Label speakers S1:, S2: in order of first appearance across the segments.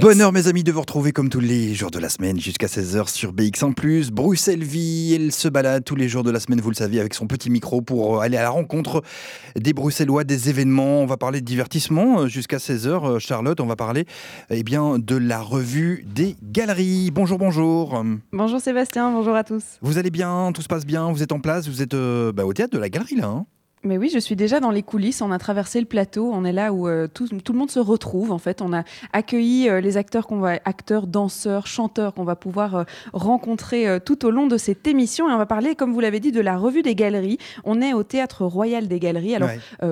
S1: Bonheur mes amis de vous retrouver comme tous les jours de la semaine jusqu'à 16h sur BX1+. Bruxelles Vie, elle se balade tous les jours de la semaine, vous le saviez, avec son petit micro pour aller à la rencontre des Bruxellois, des événements. On va parler de divertissement euh, jusqu'à 16h. Euh, Charlotte, on va parler eh bien, de la revue des galeries. Bonjour, bonjour.
S2: Bonjour Sébastien, bonjour à tous.
S1: Vous allez bien, tout se passe bien, vous êtes en place, vous êtes euh, bah, au théâtre de la galerie là hein?
S2: Mais oui, je suis déjà dans les coulisses. On a traversé le plateau. On est là où euh, tout, tout, le monde se retrouve. En fait, on a accueilli euh, les acteurs qu'on va, acteurs, danseurs, chanteurs qu'on va pouvoir euh, rencontrer tout au long de cette émission. Et on va parler, comme vous l'avez dit, de la revue des galeries. On est au théâtre royal des galeries. Alors,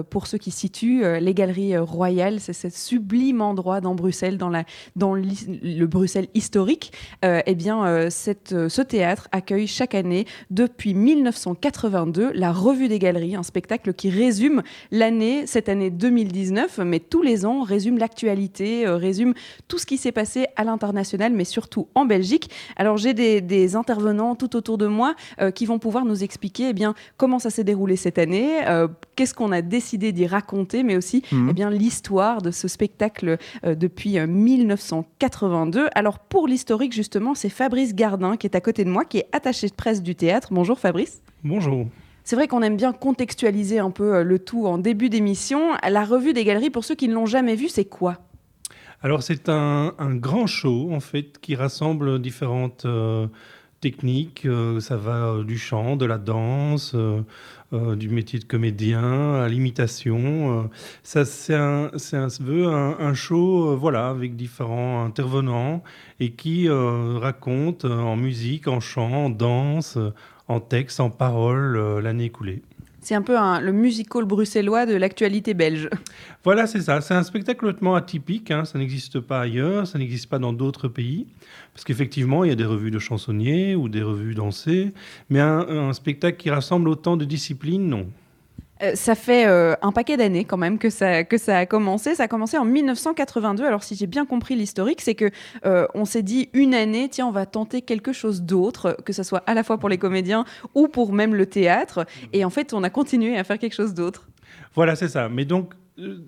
S2: pour ceux qui situent, les galeries royales, c'est ce sublime endroit dans Bruxelles, dans, la, dans le Bruxelles historique. eh bien, cette, ce théâtre accueille chaque année, depuis 1982, la revue des galeries, un spectacle qui résume l'année, cette année 2019, mais tous les ans résume l'actualité, euh, résume tout ce qui s'est passé à l'international, mais surtout en Belgique. Alors j'ai des, intervenants tout autour de moi euh, qui vont pouvoir nous expliquer eh bien, comment ça s'est déroulé cette année, euh, qu'est-ce qu'on a décidé d'y raconter, mais aussi eh bien, l'histoire de ce spectacle depuis 1982. Alors pour l'historique, justement, c'est Fabrice Gardin qui est à côté de moi, qui est attaché de presse du théâtre. Bonjour Fabrice.
S3: Bonjour.
S2: C'est vrai qu'on aime bien contextualiser un peu euh, le tout en début d'émission. La revue des galeries, pour ceux qui ne l'ont jamais vue, c'est quoi?
S3: Alors c'est un, grand show en fait qui rassemble différentes euh, techniques. Euh, ça va du chant, de la danse, du métier de comédien à l'imitation. ça c'est un, un, un, un, show voilà avec différents intervenants et qui raconte en musique, en chant, en danse en texte, en parole euh, l'année écoulée.
S2: C'est un peu le musical bruxellois de l'actualité belge.
S3: Voilà, c'est ça. C'est un spectacle hautement atypique. Hein. Ça n'existe pas ailleurs, ça n'existe pas dans d'autres pays. Parce qu'effectivement, il y a des revues de chansonniers ou des revues dansées. Mais un spectacle qui rassemble autant de disciplines, non.
S2: Euh, ça fait euh, un paquet d'années quand même que ça, que ça a commencé. Ça a commencé en 1982. Alors si j'ai bien compris l'historique, c'est que euh, on s'est dit une année, tiens, on va tenter quelque chose d'autre, que ce soit à la fois pour les comédiens ou pour même le théâtre. Et en fait, on a continué à faire quelque chose d'autre.
S3: Voilà, c'est ça. Mais donc,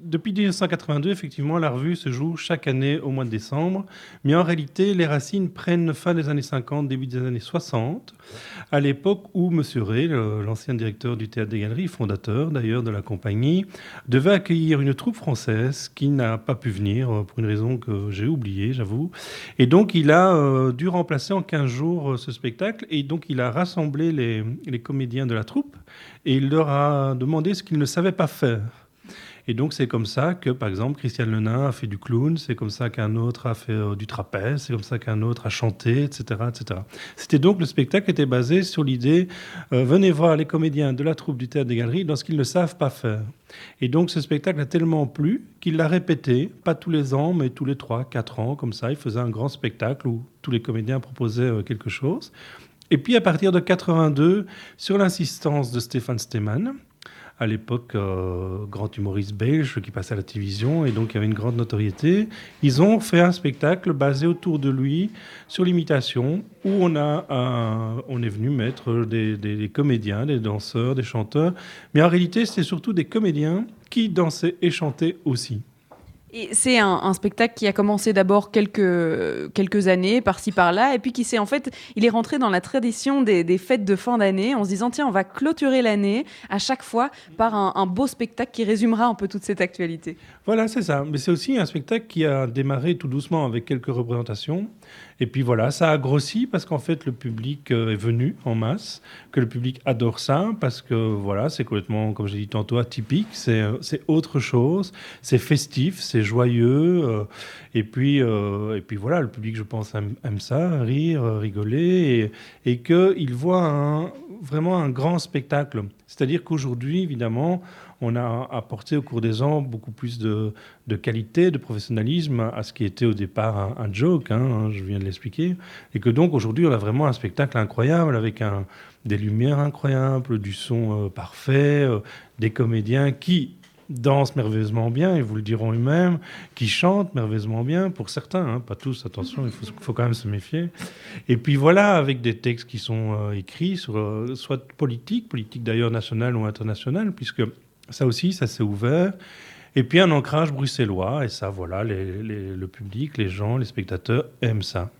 S3: depuis 1982, effectivement, la revue se joue chaque année au mois de décembre. Mais en réalité, les racines prennent fin des années 50, début des années 60, à l'époque où M. Ray, l'ancien directeur du Théâtre des Galeries, fondateur d'ailleurs de la compagnie, devait accueillir une troupe française qui n'a pas pu venir euh, pour une raison que j'ai oubliée, j'avoue. Et donc, il a euh, dû remplacer en 15 jours ce spectacle. Et donc, il a rassemblé les, les comédiens de la troupe et il leur a demandé ce qu'ils ne savaient pas faire. Et donc, c'est comme ça que, par exemple, Christian Lenin a fait du clown, c'est comme ça qu'un autre a fait euh, du trapèze, c'est comme ça qu'un autre a chanté, etc. etc. C'était donc le spectacle était basé sur l'idée euh, venez voir les comédiens de la troupe du théâtre des galeries dans ce qu'ils ne savent pas faire. Et donc, ce spectacle a tellement plu qu'il l'a répété, pas tous les ans, mais tous les trois, quatre ans, comme ça. Il faisait un grand spectacle où tous les comédiens proposaient euh, quelque chose. Et puis, à partir de 82, sur l'insistance de Stéphane Stemann, à l'époque euh, grand humoriste belge qui passait à la télévision et donc il avait une grande notoriété. Ils ont fait un spectacle basé autour de lui sur l'imitation où on, a on est venu mettre des, des, comédiens, des danseurs, des chanteurs, mais en réalité c'était surtout des comédiens qui dansaient et chantaient aussi.
S2: C'est un, spectacle qui a commencé d'abord quelques, quelques années, par-ci par-là, et puis qui s'est en fait, il est rentré dans la tradition des, fêtes de fin d'année, en se disant tiens, on va clôturer l'année à chaque fois par un, beau spectacle qui résumera un peu toute cette actualité.
S3: Voilà, c'est ça. Mais c'est aussi un spectacle qui a démarré tout doucement avec quelques représentations, et puis voilà, ça a grossi parce qu'en fait le public euh, est venu en masse, que le public adore ça parce que voilà, c'est complètement, comme j'ai dit tantôt, atypique, c'est euh, autre chose, c'est festif, c'est joyeux, euh, et puis et puis voilà, le public, je pense, aime, ça, rire, rigoler, et, qu'il voit vraiment un grand spectacle. C'est-à-dire qu'aujourd'hui, évidemment, on a apporté au cours des ans beaucoup plus de, qualité, de professionnalisme à ce qui était au départ un, joke, hein, je viens de l'expliquer, et que donc aujourd'hui on a vraiment un spectacle incroyable avec des lumières incroyables, du son euh, parfait, euh, des comédiens qui dansent merveilleusement bien, ils vous le diront eux-mêmes, qui chantent merveilleusement bien, pour certains, hein, pas tous, attention, il faut, quand même se méfier. Et puis voilà, avec des textes qui sont euh, écrits, soit politiques, politiques d'ailleurs nationales ou internationales, puisque ça aussi, ça s'est ouvert. Et puis un ancrage bruxellois, et ça, voilà, le public, les gens, les spectateurs aiment ça.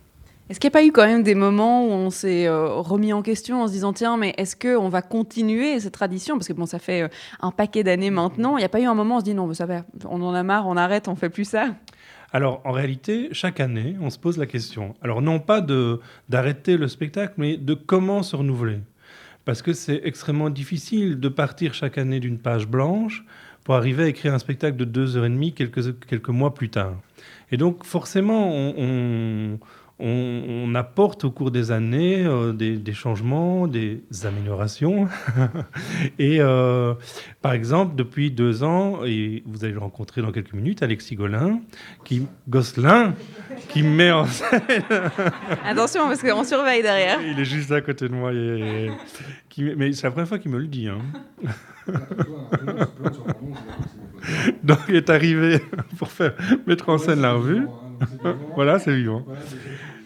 S2: Est-ce qu'il n'y a pas eu quand même des moments où on s'est euh, remis en question en se disant tiens mais est-ce qu'on va continuer cette tradition? Parce que bon ça fait euh, un paquet d'années maintenant il n'y a pas eu un moment où on se dit non mais ça va on en a marre on arrête on fait plus ça
S3: alors, en réalité, chaque année, on se pose la question. Alors, non pas d'arrêter le spectacle, mais de comment se renouveler. Parce que c'est extrêmement difficile de partir chaque année d'une page blanche pour arriver à écrire un spectacle de deux heures et demie quelques, quelques mois plus tard. Et donc, forcément, on on, apporte au cours des années euh, des, changements, des améliorations. et euh, par exemple, depuis deux ans, et vous allez le rencontrer dans quelques minutes, Alexis Golin, qui, Gosselin, qui met en scène.
S2: Attention, parce qu'on surveille derrière.
S3: Il est juste à côté de moi. mais c'est la première fois qu'il me le dit. Hein. Donc, il est arrivé pour faire mettre en scène la revue. Voilà, c'est vivant.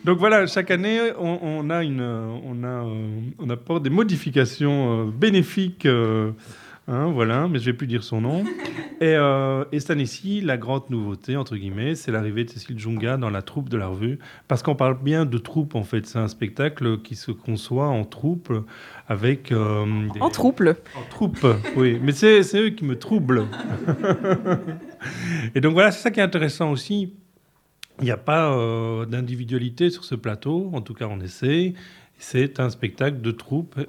S3: Donc voilà, chaque année, on, a une, on, a, euh, on apporte des modifications euh, bénéfiques. Euh, hein, voilà, mais je vais plus dire son nom. Et, et cette année-ci, la grande nouveauté, entre guillemets, c'est l'arrivée de Cécile Junga dans la troupe de la revue. Parce qu'on parle bien de troupe, en fait. C'est un spectacle qui se conçoit en troupe avec...
S2: En troupe
S3: En troupe, oui. Mais c'est eux qui me troublent. et donc voilà, c'est ça qui est intéressant aussi il n'y a pas euh, d'individualité sur ce plateau, en tout cas on essaie. C'est un spectacle de troupe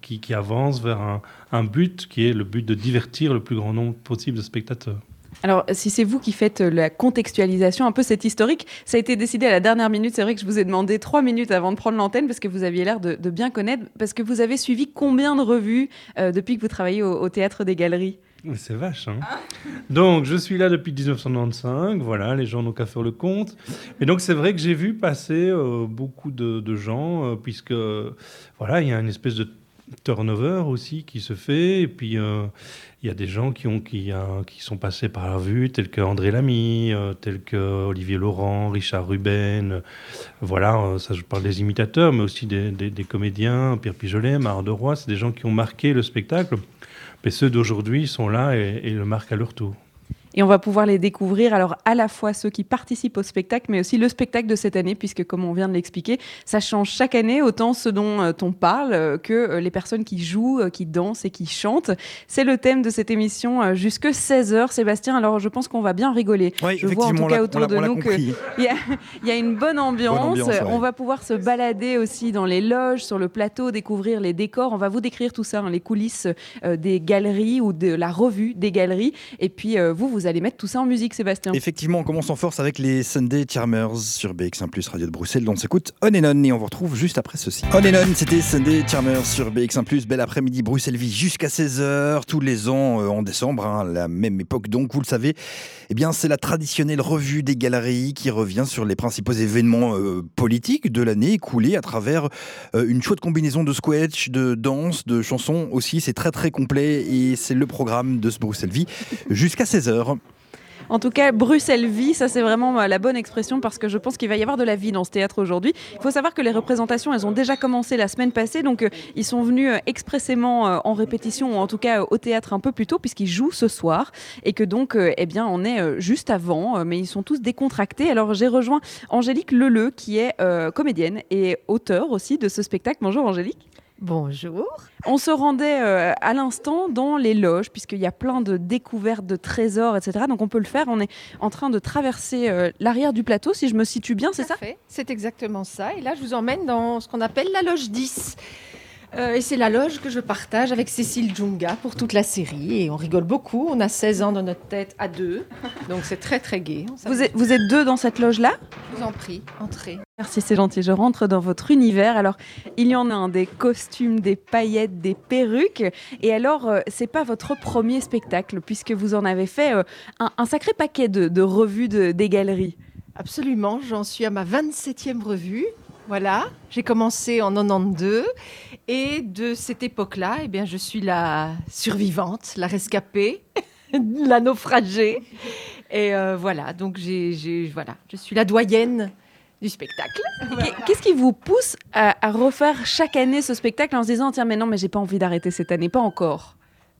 S3: qui, avance vers un, but qui est le but de divertir le plus grand nombre possible de spectateurs.
S2: Alors, si c'est vous qui faites la contextualisation, un peu cette historique, ça a été décidé à la dernière minute. C'est vrai que je vous ai demandé trois minutes avant de prendre l'antenne parce que vous aviez l'air de, bien connaître, parce que vous avez suivi combien de revues euh, depuis que vous travaillez au Théâtre des Galeries?
S3: C'est vache. Hein. donc, je suis là depuis 1995. Voilà, les gens n'ont qu'à faire le compte. Et donc, c'est vrai que j'ai vu passer euh, beaucoup de, gens, euh, puisque voilà, il y a une espèce de turnover aussi qui se fait. Et puis, euh, il y a des gens qui, ont, qui, qui sont passés par la vue, tels que André Lamy, tels que Olivier Laurent, Richard Ruben. voilà, ça, je parle des imitateurs, mais aussi des, comédiens, Pierre Pijolet, Marc de Roy. C'est des gens qui ont marqué le spectacle. Mais ceux d'aujourd'hui sont là et, le marquent à leur tour.
S2: Et on va pouvoir les découvrir, alors à la fois ceux qui participent au spectacle, mais aussi le spectacle de cette année, puisque comme on vient de l'expliquer, ça change chaque année, autant ce dont euh, on parle euh, que euh, les personnes qui jouent, qui dansent et qui chantent. C'est le thème de cette émission jusque 16h. Sébastien, alors je pense qu'on va bien rigoler.
S1: je vois en tout cas autour de nous
S2: qu'il y, a une bonne ambiance. On va pouvoir se balader aussi dans les loges, sur le plateau, découvrir les décors. On va vous décrire tout ça, hein, les coulisses des galeries ou de la revue des galeries. Et puis vous, vous vous allez mettre tout ça en musique, Sébastien.
S1: Effectivement, on commence en force avec les Sunday Charmers sur BX1 Plus Radio de Bruxelles. On s'écoute On and et on vous retrouve juste après ceci. On c'était Sunday Charmers sur BX1 Plus. Bel après-midi, Bruxelles vie jusqu'à 16h tous les ans euh, en décembre, hein, la même époque donc, vous le savez. Eh bien, c'est la traditionnelle revue des galeries qui revient sur les principaux événements euh, politiques de l'année écoulée à travers euh, une chouette combinaison de sketch, de danse, de chansons aussi. C'est très très complet et c'est le programme de ce Bruxelles Vie jusqu'à 16h.
S2: En tout cas, Bruxelles vit, ça c'est vraiment euh, la bonne expression parce que je pense qu'il va y avoir de la vie dans ce théâtre aujourd'hui. Il faut savoir que les représentations, elles ont déjà commencé la semaine passée, donc euh, ils sont venus euh, expressément en répétition ou en tout cas au théâtre un peu plus tôt puisqu'ils jouent ce soir et que donc, eh bien, on est juste avant, mais ils sont tous décontractés. Alors j'ai rejoint Angélique Leleu qui est comédienne et auteur aussi de ce spectacle. Bonjour Angélique.
S4: Bonjour.
S2: On se rendait euh, à l'instant dans les loges, puisqu'il y a plein de découvertes de trésors, etc. Donc on peut le faire. On est en train de traverser euh, l'arrière du plateau, si je me situe bien, c'est ça?
S4: C'est exactement ça. Et là, je vous emmène dans ce qu'on appelle la loge 10. Euh, et c'est la loge que je partage avec Cécile Djunga pour toute la série. Et on rigole beaucoup. On a 16 ans dans notre tête à deux. Donc c'est très très gai.
S2: Vous êtes, vous êtes deux dans cette loge-là?
S4: Je vous en prie, entrez.
S2: Merci, c'est gentil. Je rentre dans votre univers. Alors, il y en a un des costumes, des paillettes, des perruques. Et alors, euh, c'est pas votre premier spectacle, puisque vous en avez fait euh, un, sacré paquet de, revues des galeries.
S4: Absolument, j'en suis à ma 27e revue. Voilà, j'ai commencé en 92 et de cette époque-là, eh bien, je suis la survivante, la rescapée, la naufragée. Et euh, voilà, donc j'ai, voilà, je suis la doyenne du spectacle.
S2: Qu'est-ce qui vous pousse à, refaire chaque année ce spectacle en se disant tiens mais non mais j'ai pas envie d'arrêter cette année, pas encore?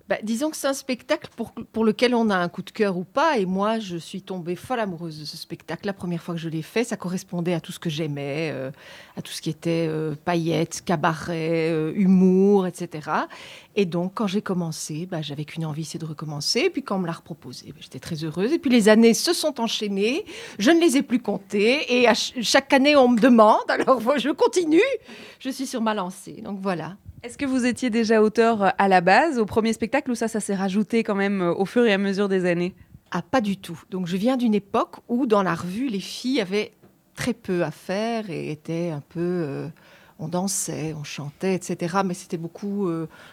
S4: Bah, disons que c'est un spectacle pour, lequel on a un coup de cœur ou pas. Et moi, je suis tombée folle amoureuse de ce spectacle. La première fois que je l'ai fait, ça correspondait à tout ce que j'aimais, euh, à tout ce qui était euh, paillettes, cabaret, euh, humour, etc. Et donc, quand j'ai commencé, bah, j'avais qu'une envie, c'est de recommencer. Et puis, quand on me l'a reproposé, bah, j'étais très heureuse. Et puis, les années se sont enchaînées. Je ne les ai plus comptées. Et à chaque année, on me demande. Alors, je continue. Je suis sur ma lancée. Donc, voilà.
S2: Est-ce que vous étiez déjà auteur euh, à la base, au premier spectacle, ou ça, ça s'est rajouté quand même euh, au fur et à mesure des années?
S4: Ah, pas du tout. Donc je viens d'une époque où dans la revue, les filles avaient très peu à faire et étaient un peu... Euh, on dansait, on chantait, etc. Mais c'était beaucoup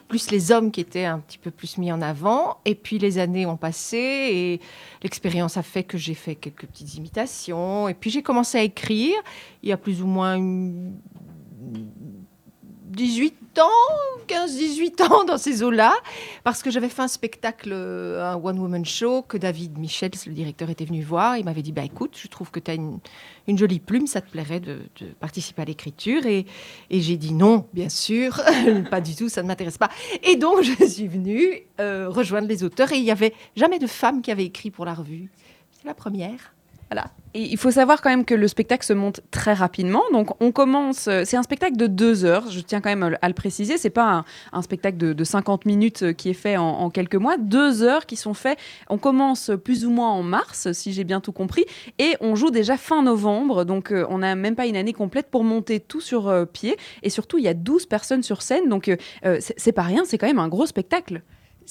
S4: plus les hommes qui étaient un petit peu plus mis en avant. Et puis les années ont passé et l'expérience a fait que j'ai fait quelques petites imitations. Et puis j'ai commencé à écrire. Il y a plus ou moins une 18 ans, 15-18 ans dans ces eaux-là, parce que j'avais fait un spectacle, un one-woman show, que David Michel, le directeur, était venu voir. Il m'avait dit, bah, écoute, je trouve que tu as une, jolie plume, ça te plairait de, participer à l'écriture. Et, j'ai dit non, bien sûr, pas du tout, ça ne m'intéresse pas. Et donc, je suis venue euh, rejoindre les auteurs, et il n'y avait jamais de femme qui avait écrit pour la revue. C'est la première.
S2: Il faut savoir quand même que le spectacle se monte très rapidement. Donc on commence, euh, c'est un spectacle de deux heures, je tiens quand même à le préciser. C'est pas un, spectacle de, 50 minutes euh, qui est fait en, quelques mois. Deux heures qui sont faits. On commence plus ou moins en mars, si j'ai bien tout compris, et on joue déjà fin novembre. Donc euh, on n'a même pas une année complète pour monter tout sur pied. Et surtout, il y a 12 personnes sur scène. Donc c'est pas rien, c'est quand même un gros spectacle.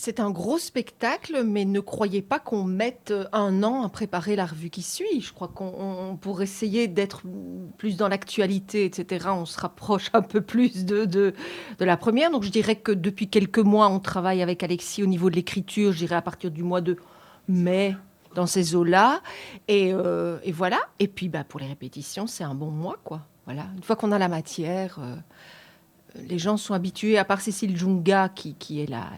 S4: C'est un gros spectacle, mais ne croyez pas qu'on mette un an à préparer la revue qui suit. Je crois qu'on pour essayer d'être plus dans l'actualité, etc., on se rapproche un peu plus de, de, la première. Donc je dirais que depuis quelques mois, on travaille avec Alexis au niveau de l'écriture, je dirais à partir du mois de mai dans ces eaux-là. Et, euh, voilà. Et puis bah, pour les répétitions, c'est un bon mois, quoi. Voilà. Une fois qu'on a la matière. Euh, les gens sont habitués, à part Cécile Junga, qui, est la,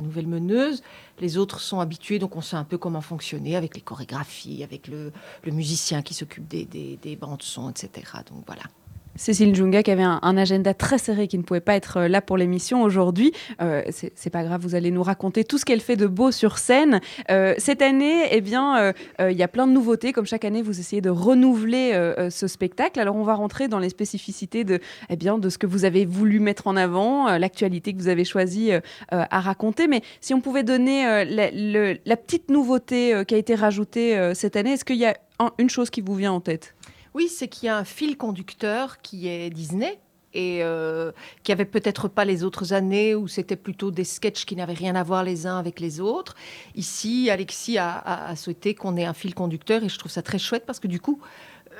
S4: nouvelle meneuse, les autres sont habitués, donc on sait un peu comment fonctionner avec les chorégraphies, avec le, musicien qui s'occupe des, des bandes son, etc. Donc voilà.
S2: Cécile Junga qui avait un, agenda très serré, qui ne pouvait pas être euh, là pour l'émission aujourd'hui. Euh, c'est pas grave, vous allez nous raconter tout ce qu'elle fait de beau sur scène. Euh, cette année, eh bien, il y a plein de nouveautés. Comme chaque année, vous essayez de renouveler ce spectacle. Alors, on va rentrer dans les spécificités de, eh bien, de ce que vous avez voulu mettre en avant, l'actualité que vous avez choisi à raconter. Mais si on pouvait donner la, petite nouveauté qui a été rajoutée cette année, est-ce qu'il y a une chose qui vous vient en tête?
S4: Oui, c'est qu'il y a un fil conducteur qui est Disney et euh, qui avait peut-être pas les autres années où c'était plutôt des sketchs qui n'avaient rien à voir les uns avec les autres. Ici, Alexis a, souhaité qu'on ait un fil conducteur et je trouve ça très chouette parce que du coup, euh,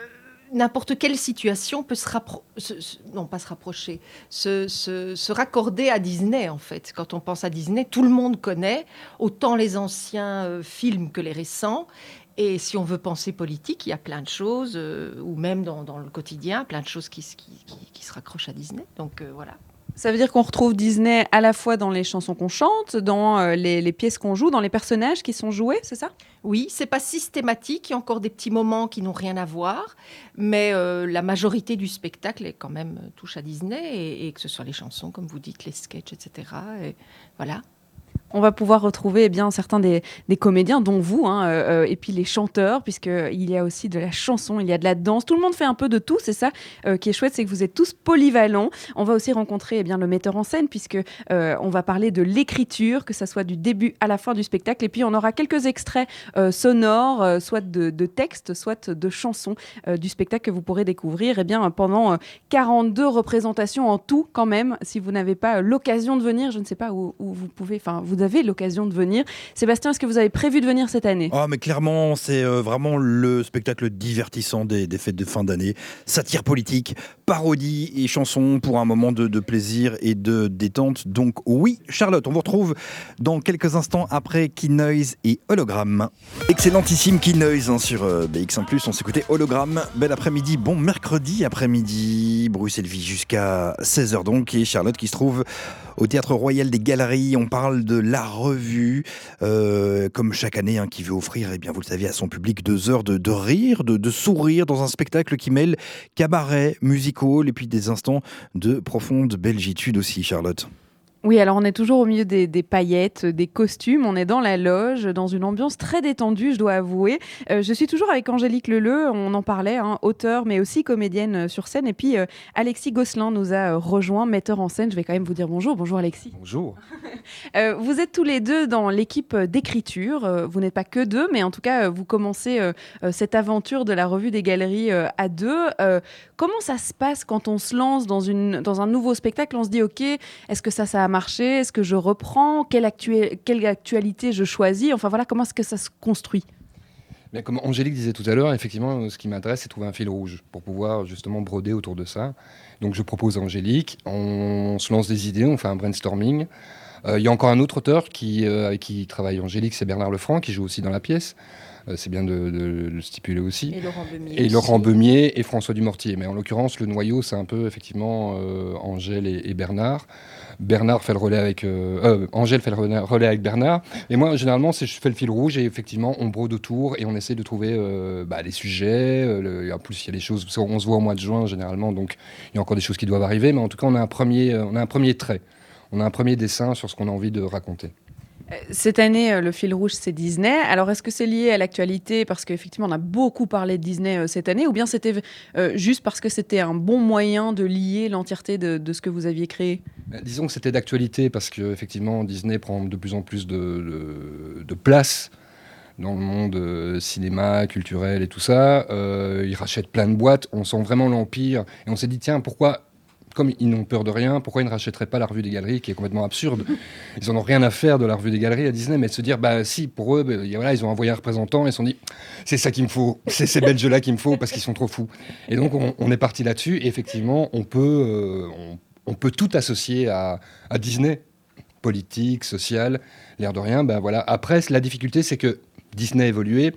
S4: n'importe quelle situation peut se rapprocher, non pas se rapprocher, se, raccorder à Disney en fait. Quand on pense à Disney, tout le monde connaît autant les anciens euh, films que les récents. Et si on veut penser politique, il y a plein de choses, euh, ou même dans, le quotidien, plein de choses qui, qui, se raccrochent à Disney. Donc euh, voilà.
S2: Ça veut dire qu'on retrouve Disney à la fois dans les chansons qu'on chante, dans euh, les, pièces qu'on joue, dans les personnages qui sont joués, c'est ça?
S4: Oui, c'est pas systématique. Il y a encore des petits moments qui n'ont rien à voir, mais la majorité du spectacle est quand même touche à Disney et, et, que ce soit les chansons, comme vous dites, les sketchs, etc. Et voilà
S2: on va pouvoir retrouver eh bien certains des, comédiens, dont vous, hein, euh, euh, et puis les chanteurs, puisqu'il y a aussi de la chanson, il y a de la danse. Tout le monde fait un peu de tout, c'est ça euh, qui est chouette, c'est que vous êtes tous polyvalents. On va aussi rencontrer eh bien, le metteur en scène, puisque on va parler de l'écriture, que ça soit du début à la fin du spectacle. Et puis on aura quelques extraits sonores, soit de, textes, soit de chansons du spectacle que vous pourrez découvrir eh bien, pendant 42 représentations en tout, quand même. Si vous n'avez pas l'occasion de venir, je ne sais pas où, où vous pouvez, enfin, vous avez l'occasion de venir. Sébastien, est-ce que vous avez prévu de venir cette année?
S1: Ah, mais clairement, c'est euh, vraiment le spectacle divertissant des, fêtes de fin d'année. Satire politique, parodie et chansons pour un moment de, plaisir et de détente. Donc oui, Charlotte, on vous retrouve dans quelques instants après Key Noise et Hologramme. Excellentissime Key Noise hein, sur euh, BX1+, on s'écoutait Hologramme. Bel après-midi, bon mercredi après-midi, Bruxelles Vie jusqu'à 16h donc, et Charlotte qui se trouve au Théâtre Royal des Galeries. On parle de la revue, euh, comme chaque année, hein, qui veut offrir, eh bien, vous le savez, à son public deux heures de, rire, de, sourire dans un spectacle qui mêle cabaret, musical et puis des instants de profonde belgitude aussi, Charlotte.
S2: Oui, alors on est toujours au milieu des, paillettes, des costumes, on est dans la loge, dans une ambiance très détendue, je dois avouer. Euh, je suis toujours avec Angélique Leleu, on en parlait, hein, auteur mais aussi comédienne euh, sur scène. Et puis euh, Alexis Gosselin nous a rejoint, metteur en scène. Je vais quand même vous dire bonjour. Bonjour Alexis.
S5: Bonjour.
S2: vous êtes tous les deux dans l'équipe d'écriture. vous n'êtes pas que deux, mais en tout cas, vous commencez cette aventure de la revue des galeries à deux. Comment ça se passe quand on se lance dans, une, dans un nouveau spectacle? On se dit, OK, est-ce que ça, ça a marché? Est-ce que je reprends? Quelle, quelle, actualité je choisis? Enfin voilà, comment est-ce que ça se construit?
S5: Bien, comme Angélique disait tout à l'heure, effectivement, ce qui m'intéresse, c'est trouver un fil rouge pour pouvoir justement broder autour de ça. Donc je propose à Angélique, on se lance des idées, on fait un brainstorming. Euh, il y a encore un autre auteur qui, euh, qui travaille Angélique, c'est Bernard Lefranc, qui joue aussi dans la pièce. Euh, c'est bien de, le stipuler aussi.
S4: Et Laurent Beumier.
S5: Et Laurent Beumier et François Dumortier. Mais en l'occurrence, le noyau, c'est un peu effectivement Angèle et, Bernard. Bernard fait le relais avec Angèle fait le relais avec Bernard. Et moi, généralement, je fais le fil rouge et effectivement, on brode autour et on essaie de trouver bah, les sujets. en plus, il y a des choses. On se voit au mois de juin généralement, donc il y a encore des choses qui doivent arriver. Mais en tout cas, on a un premier, on a un premier trait on a un premier dessin sur ce qu'on a envie de raconter.
S2: Euh, cette année, euh, le fil rouge, c'est Disney. Alors, est-ce que c'est lié à l'actualité parce qu'effectivement, on a beaucoup parlé de Disney euh, cette année, ou bien c'était juste parce que c'était un bon moyen de lier l'entièreté de, ce que vous aviez créé?
S5: Bah, Disons que c'était d'actualité parce qu'effectivement, Disney prend de plus en plus de, place dans le monde cinéma, culturel et tout ça. il rachète plein de boîtes. On sent vraiment l'empire. Et on s'est dit, tiens, pourquoi comme ils n'ont peur de rien, pourquoi ils ne rachèteraient pas la revue des galeries, qui est complètement absurde Ils n'en ont rien à faire de la revue des galeries à Disney, mais de se dire, bah si, pour eux, bah, voilà, ils ont envoyé un représentant et ils se sont dit, c'est ça qu'il me faut, c'est ces Belges-là qu'il me faut parce qu'ils sont trop fous. Et donc on, est parti là-dessus, et effectivement, on peut, euh, on, peut tout associer à, Disney, politique, social, l'air de rien. Ben voilà. Après, la difficulté, c'est que Disney a évolué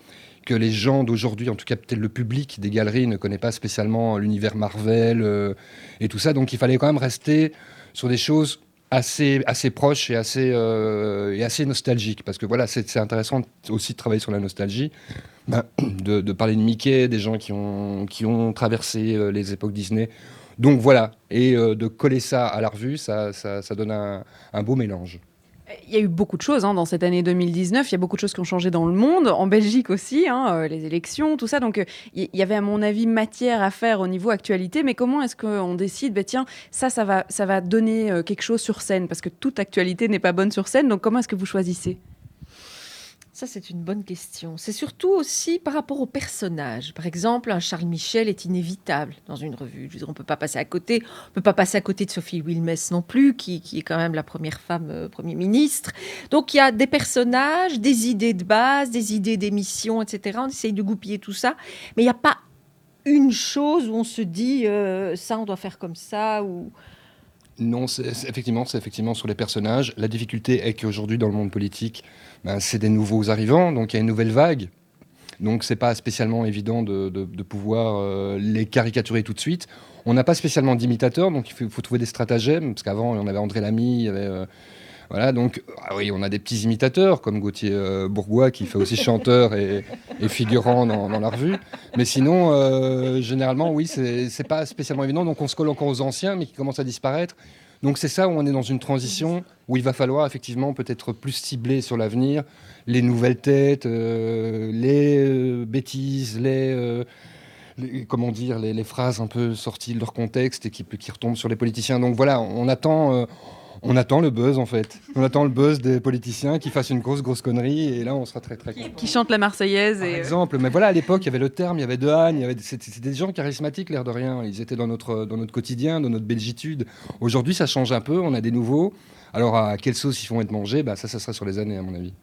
S5: que les gens d'aujourd'hui, en tout cas peut-être le public des galeries, ne connaît pas spécialement l'univers Marvel euh, et tout ça. Donc il fallait quand même rester sur des choses assez, assez proches et assez, euh, et assez nostalgiques. Parce que voilà, c'est intéressant aussi de travailler sur la nostalgie, ben, de, parler de Mickey, des gens qui ont, qui ont traversé euh, les époques Disney. Donc voilà, et de coller ça à la revue, ça, ça, donne un, un beau mélange.
S2: Il y a eu beaucoup de choses hein, dans cette année 2019. Il y a beaucoup de choses qui ont changé dans le monde, en Belgique aussi, hein, euh, les élections, tout ça. Donc, euh, il y avait, à mon avis, matière à faire au niveau actualité. Mais comment est-ce qu'on décide, bah, tiens, ça, ça va, ça va donner euh, quelque chose sur scène? Parce que toute actualité n'est pas bonne sur scène. Donc, comment est-ce que vous choisissez?
S4: Ça, c'est une bonne question. C'est surtout aussi par rapport aux personnages. Par exemple, un Charles Michel est inévitable dans une revue. Je on ne peut pas passer à côté. On peut pas passer à côté de Sophie Wilmès non plus, qui, est quand même la première femme euh, Premier ministre. Donc, il y a des personnages, des idées de base, des idées d'émission, etc. On essaye de goupiller tout ça. Mais il n'y a pas une chose où on se dit, euh, ça, on doit faire comme ça.
S5: Non, c'est, effectivement, c'est effectivement sur les personnages. La difficulté est qu'aujourd'hui, dans le monde politique, ben, c'est des nouveaux arrivants, donc il y a une nouvelle vague. Donc c'est pas spécialement évident de, pouvoir euh, les caricaturer tout de suite. On n'a pas spécialement d'imitateurs, donc il faut, trouver des stratagèmes, parce qu'avant on avait André Lamy, il y avait... Euh, voilà, donc ah oui, on a des petits imitateurs comme Gauthier euh, Bourgois qui fait aussi chanteur et, figurant dans, la revue. Mais sinon, généralement, oui, c'est pas spécialement évident. Donc on se colle encore aux anciens, mais qui commencent à disparaître. Donc c'est ça où on est dans une transition où il va falloir effectivement peut-être plus cibler sur l'avenir les nouvelles têtes, euh, les euh, bêtises, euh, les, comment dire, les, phrases un peu sorties de leur contexte et qui, qui retombent sur les politiciens. Donc voilà, on attend on attend le buzz en fait. On attend le buzz des politiciens qui fassent une grosse grosse connerie et là on sera très très content.
S2: Qui chantent la Marseillaise.
S5: Par exemple, mais voilà à l'époque il y avait le terme, il y avait De Hagne, c'était des gens charismatiques l'air de rien. Ils étaient dans notre dans notre quotidien, dans notre belgitude. Aujourd'hui ça change un peu, on a des nouveaux. Alors à quelle sauce ils vont être mangés? Bah, ça ça sera sur les années à mon avis.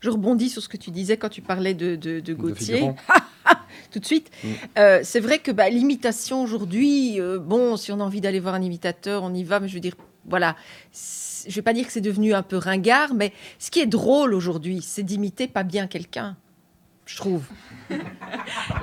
S4: Je rebondis sur ce que tu disais quand tu parlais de, de, Gauthier. tout de suite. Mm. Euh, c'est vrai que bah, l'imitation aujourd'hui, euh, bon, si on a envie d'aller voir un imitateur, on y va, mais je veux dire, voilà, je ne vais pas dire que c'est devenu un peu ringard, mais ce qui est drôle aujourd'hui, c'est d'imiter pas bien quelqu'un. Je trouve.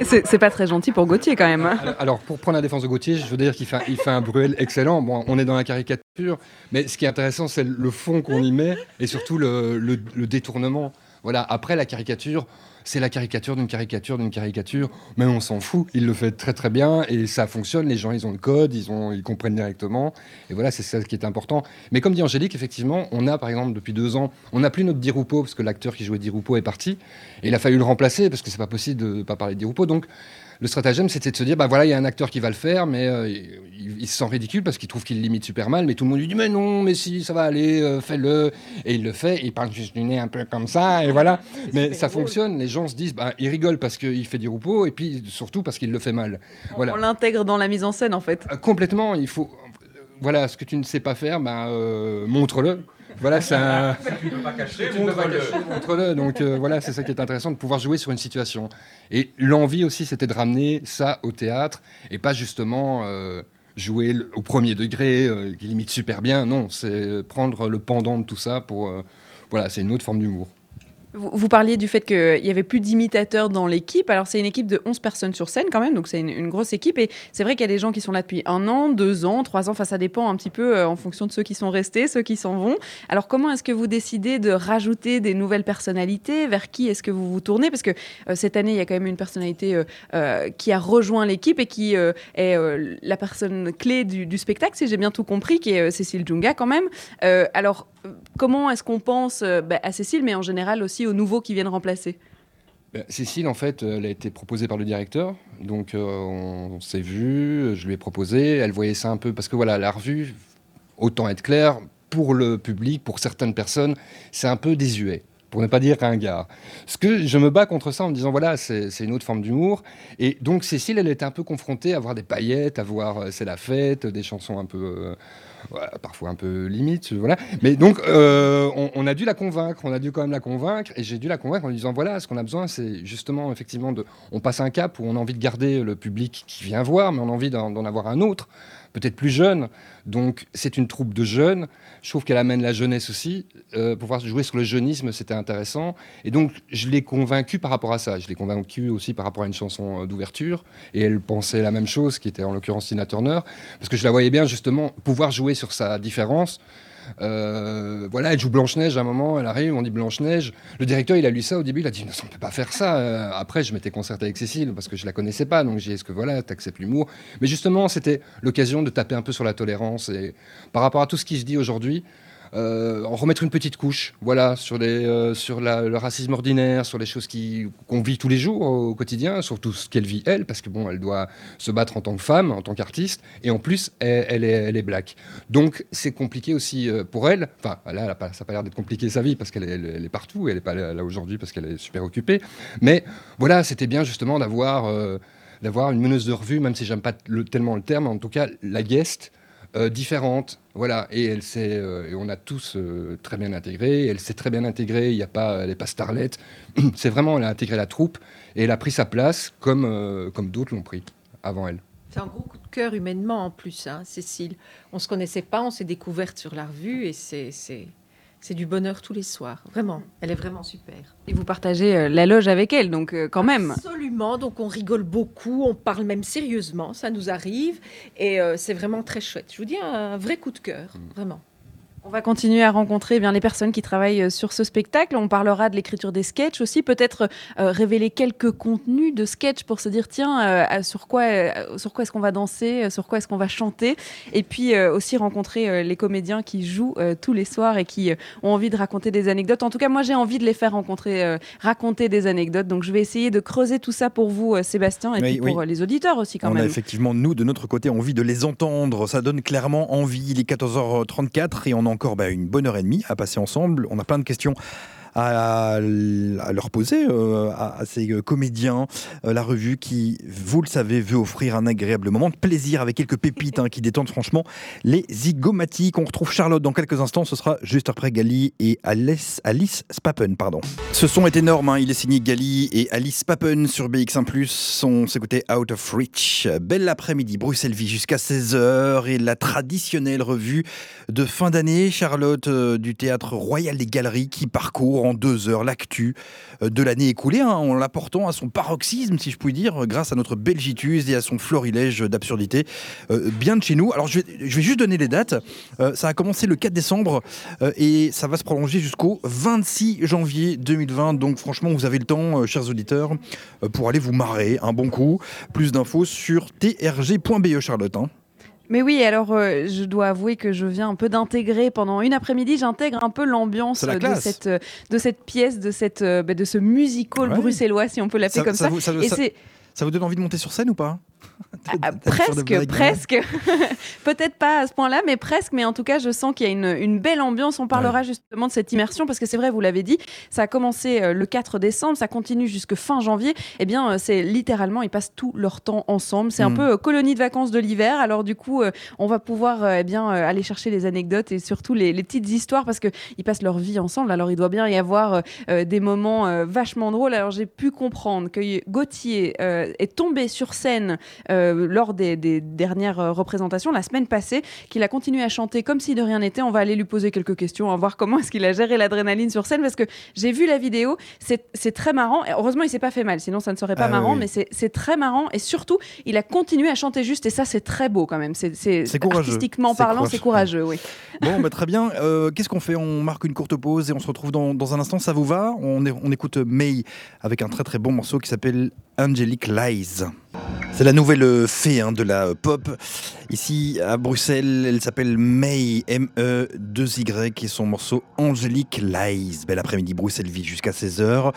S2: c'est pas très gentil pour Gauthier quand même. Hein.
S5: Alors, pour prendre la défense de Gauthier, je veux dire qu'il fait, il fait un Bruel excellent. Bon, on est dans la caricature, mais ce qui est intéressant, c'est le fond qu'on y met et surtout le, détournement. Voilà, après la caricature, c'est la caricature d'une caricature d'une caricature, mais on s'en fout, il le fait très très bien et ça fonctionne, les gens ils ont le code, ils, ont, ils comprennent directement, et voilà, c'est ça qui est important. Mais comme dit Angélique, effectivement, on a par exemple depuis deux ans, on n'a plus notre Diroupo, parce que l'acteur qui jouait Diroupo est parti, et il a fallu le remplacer, parce que c'est pas possible de ne pas parler de donc le stratagème, c'était de se dire, bah voilà, il y a un acteur qui va le faire, mais euh, il, se sent ridicule parce qu'il trouve qu'il limite super mal, mais tout le monde lui dit, mais non, mais si, ça va aller, euh, fais-le. Et il le fait, il parle juste du nez un peu comme ça, et voilà. mais ça fonctionne, les gens se disent, bah, il rigole parce qu'il fait du repos, et puis surtout parce qu'il le fait mal.
S2: Voilà. On l'intègre dans la mise en scène, en fait.
S5: Euh, complètement, il faut. Voilà, ce que tu ne sais pas faire, bah, montre-le. Voilà, c'est un.
S3: Tu peux pas cacher,
S5: montre-le. Donc euh, voilà, c'est ça qui est intéressant de pouvoir jouer sur une situation. Et l'envie aussi, c'était de ramener ça au théâtre et pas justement euh, jouer au premier degré, euh, qui limite super bien. Non, c'est prendre le pendant de tout ça pour. voilà, c'est une autre forme d'humour.
S2: Vous, parliez du fait qu'il y avait plus d'imitateurs dans l'équipe. Alors, c'est une équipe de 11 personnes sur scène quand même, donc c'est une, grosse équipe. Et c'est vrai qu'il y a des gens qui sont là depuis un an, deux ans, trois ans. Enfin, ça dépend un petit peu euh, en fonction de ceux qui sont restés, ceux qui s'en vont. Alors, comment est-ce que vous décidez de rajouter des nouvelles personnalités? Vers qui est-ce que vous vous tournez? Parce que euh, cette année, il y a quand même une personnalité euh, qui a rejoint l'équipe et qui est la personne clé du, spectacle, si j'ai bien tout compris, qui est Cécile Junga quand même. alors, comment est-ce qu'on pense euh, bah, à Cécile, mais en général aussi aux nouveaux qui viennent remplacer?
S5: Bah, Cécile, en fait, elle a été proposée par le directeur. Donc, euh, on, s'est vu, je lui ai proposé. Elle voyait ça un peu. Parce que voilà, la revue, autant être clair, pour le public, pour certaines personnes, c'est un peu désuet pour ne pas dire ringard. Ce que je me bats contre ça en me disant voilà, c'est une autre forme d'humour. Et donc Cécile, elle était un peu confrontée à voir des paillettes, à voir euh, c'est la fête, des chansons un peu parfois un peu limite, voilà. Mais donc, euh, on, a dû la convaincre, on a dû quand même la convaincre, et j'ai dû la convaincre en lui disant voilà, ce qu'on a besoin, c'est justement, effectivement, de, on passe un cap où on a envie de garder le public qui vient voir, mais on a envie d'en avoir un autre peut-être plus jeune. Donc c'est une troupe de jeunes. Je trouve qu'elle amène la jeunesse aussi. Euh, pouvoir jouer sur le jeunisme, c'était intéressant. Et donc je l'ai convaincue par rapport à ça. Je l'ai convaincue aussi par rapport à une chanson euh, d'ouverture. Et elle pensait la même chose, qui était en l'occurrence Tina Turner. Parce que je la voyais bien justement pouvoir jouer sur sa différence. Euh, voilà, elle joue Blanche-Neige à un moment, elle arrive, on dit Blanche-Neige. Le directeur, il a lu ça au début, il a dit, non, on ne peut pas faire ça. Euh, après, je m'étais concerté avec Cécile parce que je la connaissais pas, donc j'ai dit, est-ce que voilà, tu acceptes l'humour? Mais justement, c'était l'occasion de taper un peu sur la tolérance. Et par rapport à tout ce qui se dit aujourd'hui, en remettre une petite couche, voilà, sur, les, euh, sur le racisme ordinaire, sur les choses qu'on vit tous les jours au, quotidien, surtout ce qu'elle vit elle, parce que bon, elle doit se battre en tant que femme, en tant qu'artiste, et en plus, elle, est, elle est black. Donc c'est compliqué aussi euh, pour elle. Enfin, là, ça n'a pas l'air d'être compliqué sa vie parce qu'elle est, est, partout, elle n'est pas là, aujourd'hui parce qu'elle est super occupée. Mais voilà, c'était bien justement d'avoir d'avoir une meneuse de revue, même si j'aime pas tellement le terme, en tout cas la guest euh, différente. Voilà, et elle s'est, euh, et on a tous euh, très bien intégré. Elle s'est très bien intégrée. Il y a pas, elle n'est pas starlette. C'est vraiment, elle a intégré la troupe et elle a pris sa place comme comme d'autres l'ont pris avant elle.
S4: C'est un gros coup de cœur humainement en plus, hein, Cécile. On se connaissait pas, on s'est découverte sur la revue et c'est c'est du bonheur tous les soirs. Vraiment, elle est vraiment super.
S2: Et vous partagez euh, la loge avec elle, donc euh, quand même.
S4: Absolument, donc on rigole beaucoup, on parle même sérieusement, ça nous arrive. Et euh, c'est vraiment très chouette. Je vous dis un vrai coup de cœur, mm. vraiment.
S2: On va continuer à rencontrer eh bien les personnes qui travaillent euh, sur ce spectacle. On parlera de l'écriture des sketchs aussi, peut-être euh, révéler quelques contenus de sketchs pour se dire tiens euh, sur quoi sur quoi est-ce qu'on va danser, sur quoi est-ce qu'on va chanter, et puis aussi rencontrer les comédiens qui jouent tous les soirs et qui ont envie de raconter des anecdotes. En tout cas, moi j'ai envie de les faire rencontrer, raconter des anecdotes. Donc je vais essayer de creuser tout ça pour vous, Sébastien, et puis pour les auditeurs aussi quand
S1: On
S2: même.
S1: A effectivement nous de notre côté envie de les entendre. Ça donne clairement envie. Il est 14h34 et on en encore bah, une bonne heure et demie à passer ensemble. On a plein de questions à, leur poser euh, à, ces euh, comédiens. Euh, la revue qui, vous le savez, veut offrir un agréable moment de plaisir avec quelques pépites hein, qui détendent franchement les zygomatiques. On retrouve Charlotte dans quelques instants. Ce sera juste après Gali et Alice, Alice Spappen. Pardon. Ce son est énorme. Hein. Il est signé Gali et Alice Spappen sur BX1+. On s'écoutait Out of Reach. Belle après-midi, Bruxelles Vie jusqu'à 16h et la traditionnelle revue de fin d'année. Charlotte du théâtre Royal des Galeries qui parcourt deux heures l'actu euh, de l'année écoulée, hein, en l'apportant à son paroxysme, si je puis dire, grâce à notre belgitude et à son florilège d'absurdité, euh, bien de chez nous. Alors je vais, juste donner les dates. Euh, ça a commencé le 4 décembre et ça va se prolonger jusqu'au 26 janvier 2020. Donc franchement, vous avez le temps, chers auditeurs, pour aller vous marrer un bon coup. Plus d'infos sur trg.be, Charlotte. hein.
S2: Mais oui, alors euh, je dois avouer que je viens un peu d'intégrer pendant une après-midi, j'intègre un peu l'ambiance
S1: C'est la
S2: de
S1: classe.
S2: cette, euh, de cette pièce, de, cette, euh, bah, de ce musical
S1: Ouais.
S2: bruxellois, si on peut l'appeler comme
S1: ça
S2: ça.
S1: vous- ça-
S2: Et
S1: ça-
S2: c'est
S1: Ça vous donne envie de monter sur scène ou pas?
S2: ah, presque, presque. Peut-être pas à ce point-là, mais presque. Mais en tout cas, je sens qu'il y a une, une belle ambiance. On parlera justement de cette immersion parce que c'est vrai, vous l'avez dit, ça a commencé euh, le 4 décembre, ça continue jusque fin janvier. Eh bien, euh, c'est littéralement, ils passent tout leur temps ensemble. C'est un
S1: Mm.
S2: peu euh, colonie de vacances de l'hiver. Alors du coup, on va pouvoir eh bien aller chercher les anecdotes et surtout les, les petites histoires parce que ils passent leur vie ensemble. Alors il doit bien y avoir euh, des moments euh, vachement drôles. Alors j'ai pu comprendre que Gauthier euh, est tombé sur scène euh, lors des, des dernières euh, représentations la semaine passée, qu'il a continué à chanter comme si de rien n'était. On va aller lui poser quelques questions, on va voir comment est-ce qu'il a géré l'adrénaline sur scène parce que j'ai vu la vidéo, c'est très marrant. Et heureusement, il s'est pas fait mal, sinon ça ne serait pas
S1: Ah
S2: marrant,
S1: oui.
S2: mais c'est très marrant et surtout, il a continué à chanter juste et ça, c'est très beau quand même. C'est artistiquement parlant, c'est
S1: courageux.
S2: courageux, oui.
S1: Bon, bah, très bien. Euh, Qu'est-ce qu'on fait? On marque une courte pause et on se retrouve dans, dans un instant. Ça vous va? On, est- on écoute May avec un très très bon morceau qui s'appelle Angelic Lies. C'est la nouvelle fée hein, de la pop. Ici à Bruxelles, elle s'appelle May, M-E-2-Y, et son morceau Angelic Lies. Bel après-midi, Bruxelles vit jusqu'à 16h.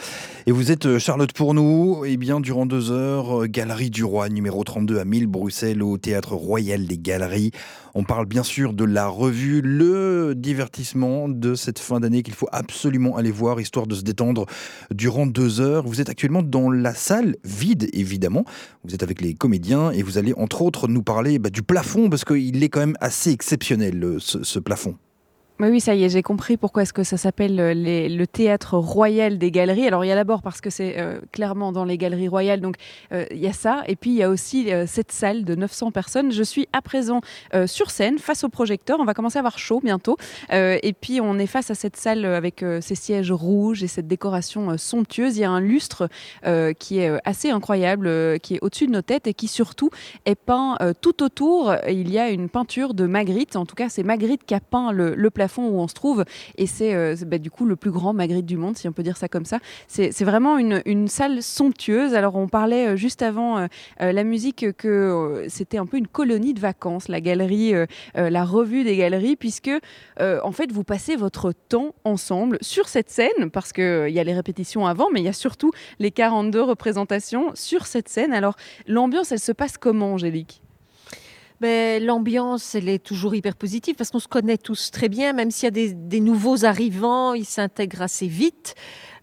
S1: Et vous êtes euh, Charlotte pour nous, et bien durant deux heures, euh, Galerie du Roi, numéro 32 à 1000, Bruxelles, au Théâtre Royal des Galeries. On parle bien sûr de la revue, le divertissement de cette fin d'année qu'il faut absolument aller voir, histoire de se détendre durant deux heures. Vous êtes actuellement dans la salle, vide évidemment. Vous êtes avec les comédiens et vous allez entre autres nous parler bah, du plafond, parce qu'il est quand même assez exceptionnel, euh, ce, ce plafond.
S2: Oui, ça y est, j'ai compris pourquoi est-ce que ça s'appelle euh, le théâtre royal des galeries. Alors, il y a d'abord parce que c'est euh, clairement dans les galeries royales, donc euh, il y a ça. Et puis, il y a aussi cette salle de 900 personnes. Je suis à présent sur scène, face au projecteur. On va commencer à avoir chaud bientôt. Et puis, on est face à cette salle avec ces sièges rouges et cette décoration somptueuse. Il y a un lustre qui est assez incroyable, qui est au-dessus de nos têtes et qui surtout est peint tout autour. Il y a une peinture de Magritte. En tout cas, c'est Magritte qui a peint le, le plafond où on se trouve. Et c'est euh, bah, du coup le plus grand Magritte du monde, si on peut dire ça comme ça. C'est vraiment une, salle somptueuse. Alors, on parlait euh, juste avant euh, la musique que c'était un peu une colonie de vacances, la galerie, la revue des galeries, puisque en fait, vous passez votre temps ensemble sur cette scène, parce qu'il y a les répétitions avant, mais il y a surtout les 42 représentations sur cette scène. Alors, l'ambiance, elle se passe comment, Angélique?
S4: L'ambiance, elle est toujours hyper positive parce qu'on se connaît tous très bien, même s'il y a des, nouveaux arrivants, ils s'intègrent assez vite.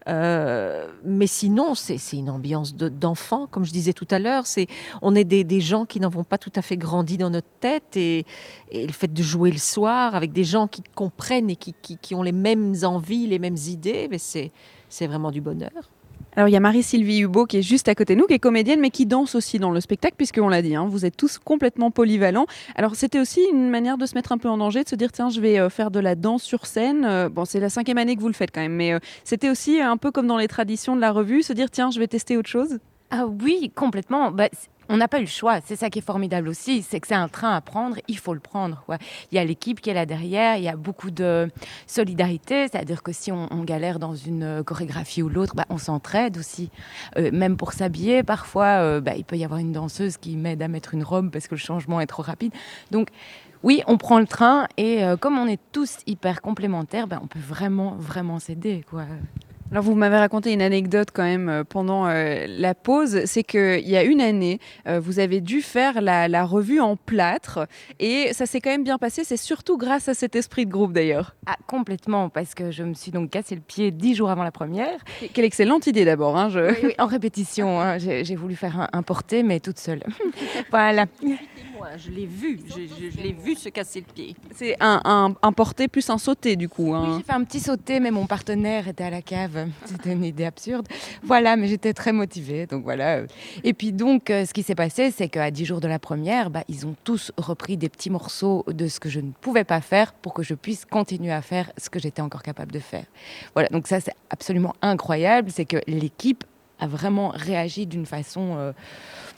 S4: Euh, mais sinon, c'est une ambiance de- d'enfant, comme je disais tout à l'heure. C'est On est des, gens qui n'avons pas tout à fait grandi dans notre tête. Et, le fait de jouer le soir avec des gens qui comprennent et qui, ont les mêmes envies, les mêmes idées, ben, c'est vraiment du bonheur.
S2: Alors, il y a Marie-Sylvie Hubo qui est juste à côté de nous, qui est comédienne, mais qui danse aussi dans le spectacle, puisqu'on l'a dit, hein, vous êtes tous complètement polyvalents. Alors, c'était aussi une manière de se mettre un peu en danger, de se dire, tiens, je vais euh, faire de la danse sur scène. Euh, bon, c'est la cinquième année que vous le faites quand même, mais euh, c'était aussi un peu comme dans les traditions de la revue, se dire, tiens, je vais tester autre chose.
S6: Ah oui, complètement. Bah, on n'a pas eu le choix. C'est ça qui est formidable aussi. C'est que c'est un train à prendre. Il faut le prendre. Il y a l'équipe qui est là derrière. Il y a beaucoup de solidarité. C'est-à-dire que si on, galère dans une euh, chorégraphie ou l'autre, bah, on s'entraide aussi. Euh, même pour s'habiller, parfois, euh, bah, il peut y avoir une danseuse qui m'aide à mettre une robe parce que le changement est trop rapide. Donc, oui, on prend le train et comme on est tous hyper complémentaires, bah, on peut vraiment, vraiment s'aider.
S2: Alors vous m'avez raconté une anecdote quand même euh, pendant euh, la pause, c'est qu'il y a une année, euh, vous avez dû faire la, la revue en plâtre et ça s'est quand même bien passé, c'est surtout grâce à cet esprit de groupe d'ailleurs.
S6: Ah, complètement, parce que je me suis donc cassé le pied dix jours avant la première.
S2: Quelle excellente idée d'abord. Hein, je...
S6: Oui, oui, en répétition, hein. j'ai j'ai voulu faire un, un porté, mais toute seule. voilà.
S4: Je l'ai vu, je, je l'ai vu se casser le pied.
S2: C'est un, un, un porté plus un sauté du coup.
S6: Oui,
S2: hein.
S6: j'ai fait un petit sauté, mais mon partenaire était à la cave. C'était une idée absurde. Voilà, mais j'étais très motivée. Donc voilà. Et puis donc, euh, ce qui s'est passé, c'est qu'à 10 jours de la première, bah, ils ont tous repris des petits morceaux de ce que je ne pouvais pas faire pour que je puisse continuer à faire ce que j'étais encore capable de faire. Voilà, donc ça c'est absolument incroyable. C'est que l'équipe a vraiment réagi d'une façon euh,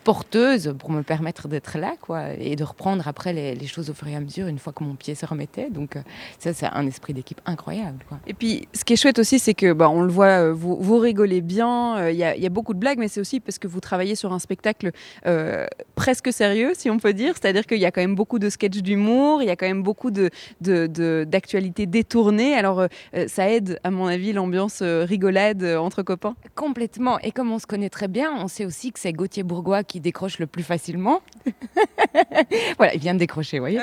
S6: porteuse pour me permettre d'être là, quoi, et de reprendre après les, les choses au fur et à mesure une fois que mon pied se remettait. Donc euh, ça, c'est un esprit d'équipe incroyable. Quoi.
S2: Et puis, ce qui est chouette aussi, c'est que, bah, on le voit, euh, vous, vous rigolez bien, euh, il y, a, y a beaucoup de blagues, mais c'est aussi parce que vous travaillez sur un spectacle euh, presque sérieux, si on peut dire. C'est-à-dire qu'il y a quand même beaucoup de sketchs d'humour, il y a quand même beaucoup de, d'actualités détournées. Alors, euh, euh, ça aide, à mon avis, l'ambiance euh, rigolade euh, entre copains.
S6: Complètement. Et comme on se connaît très bien, on sait aussi que c'est Gauthier Bourgois qui décroche le plus facilement. voilà, il vient de décrocher, vous voyez.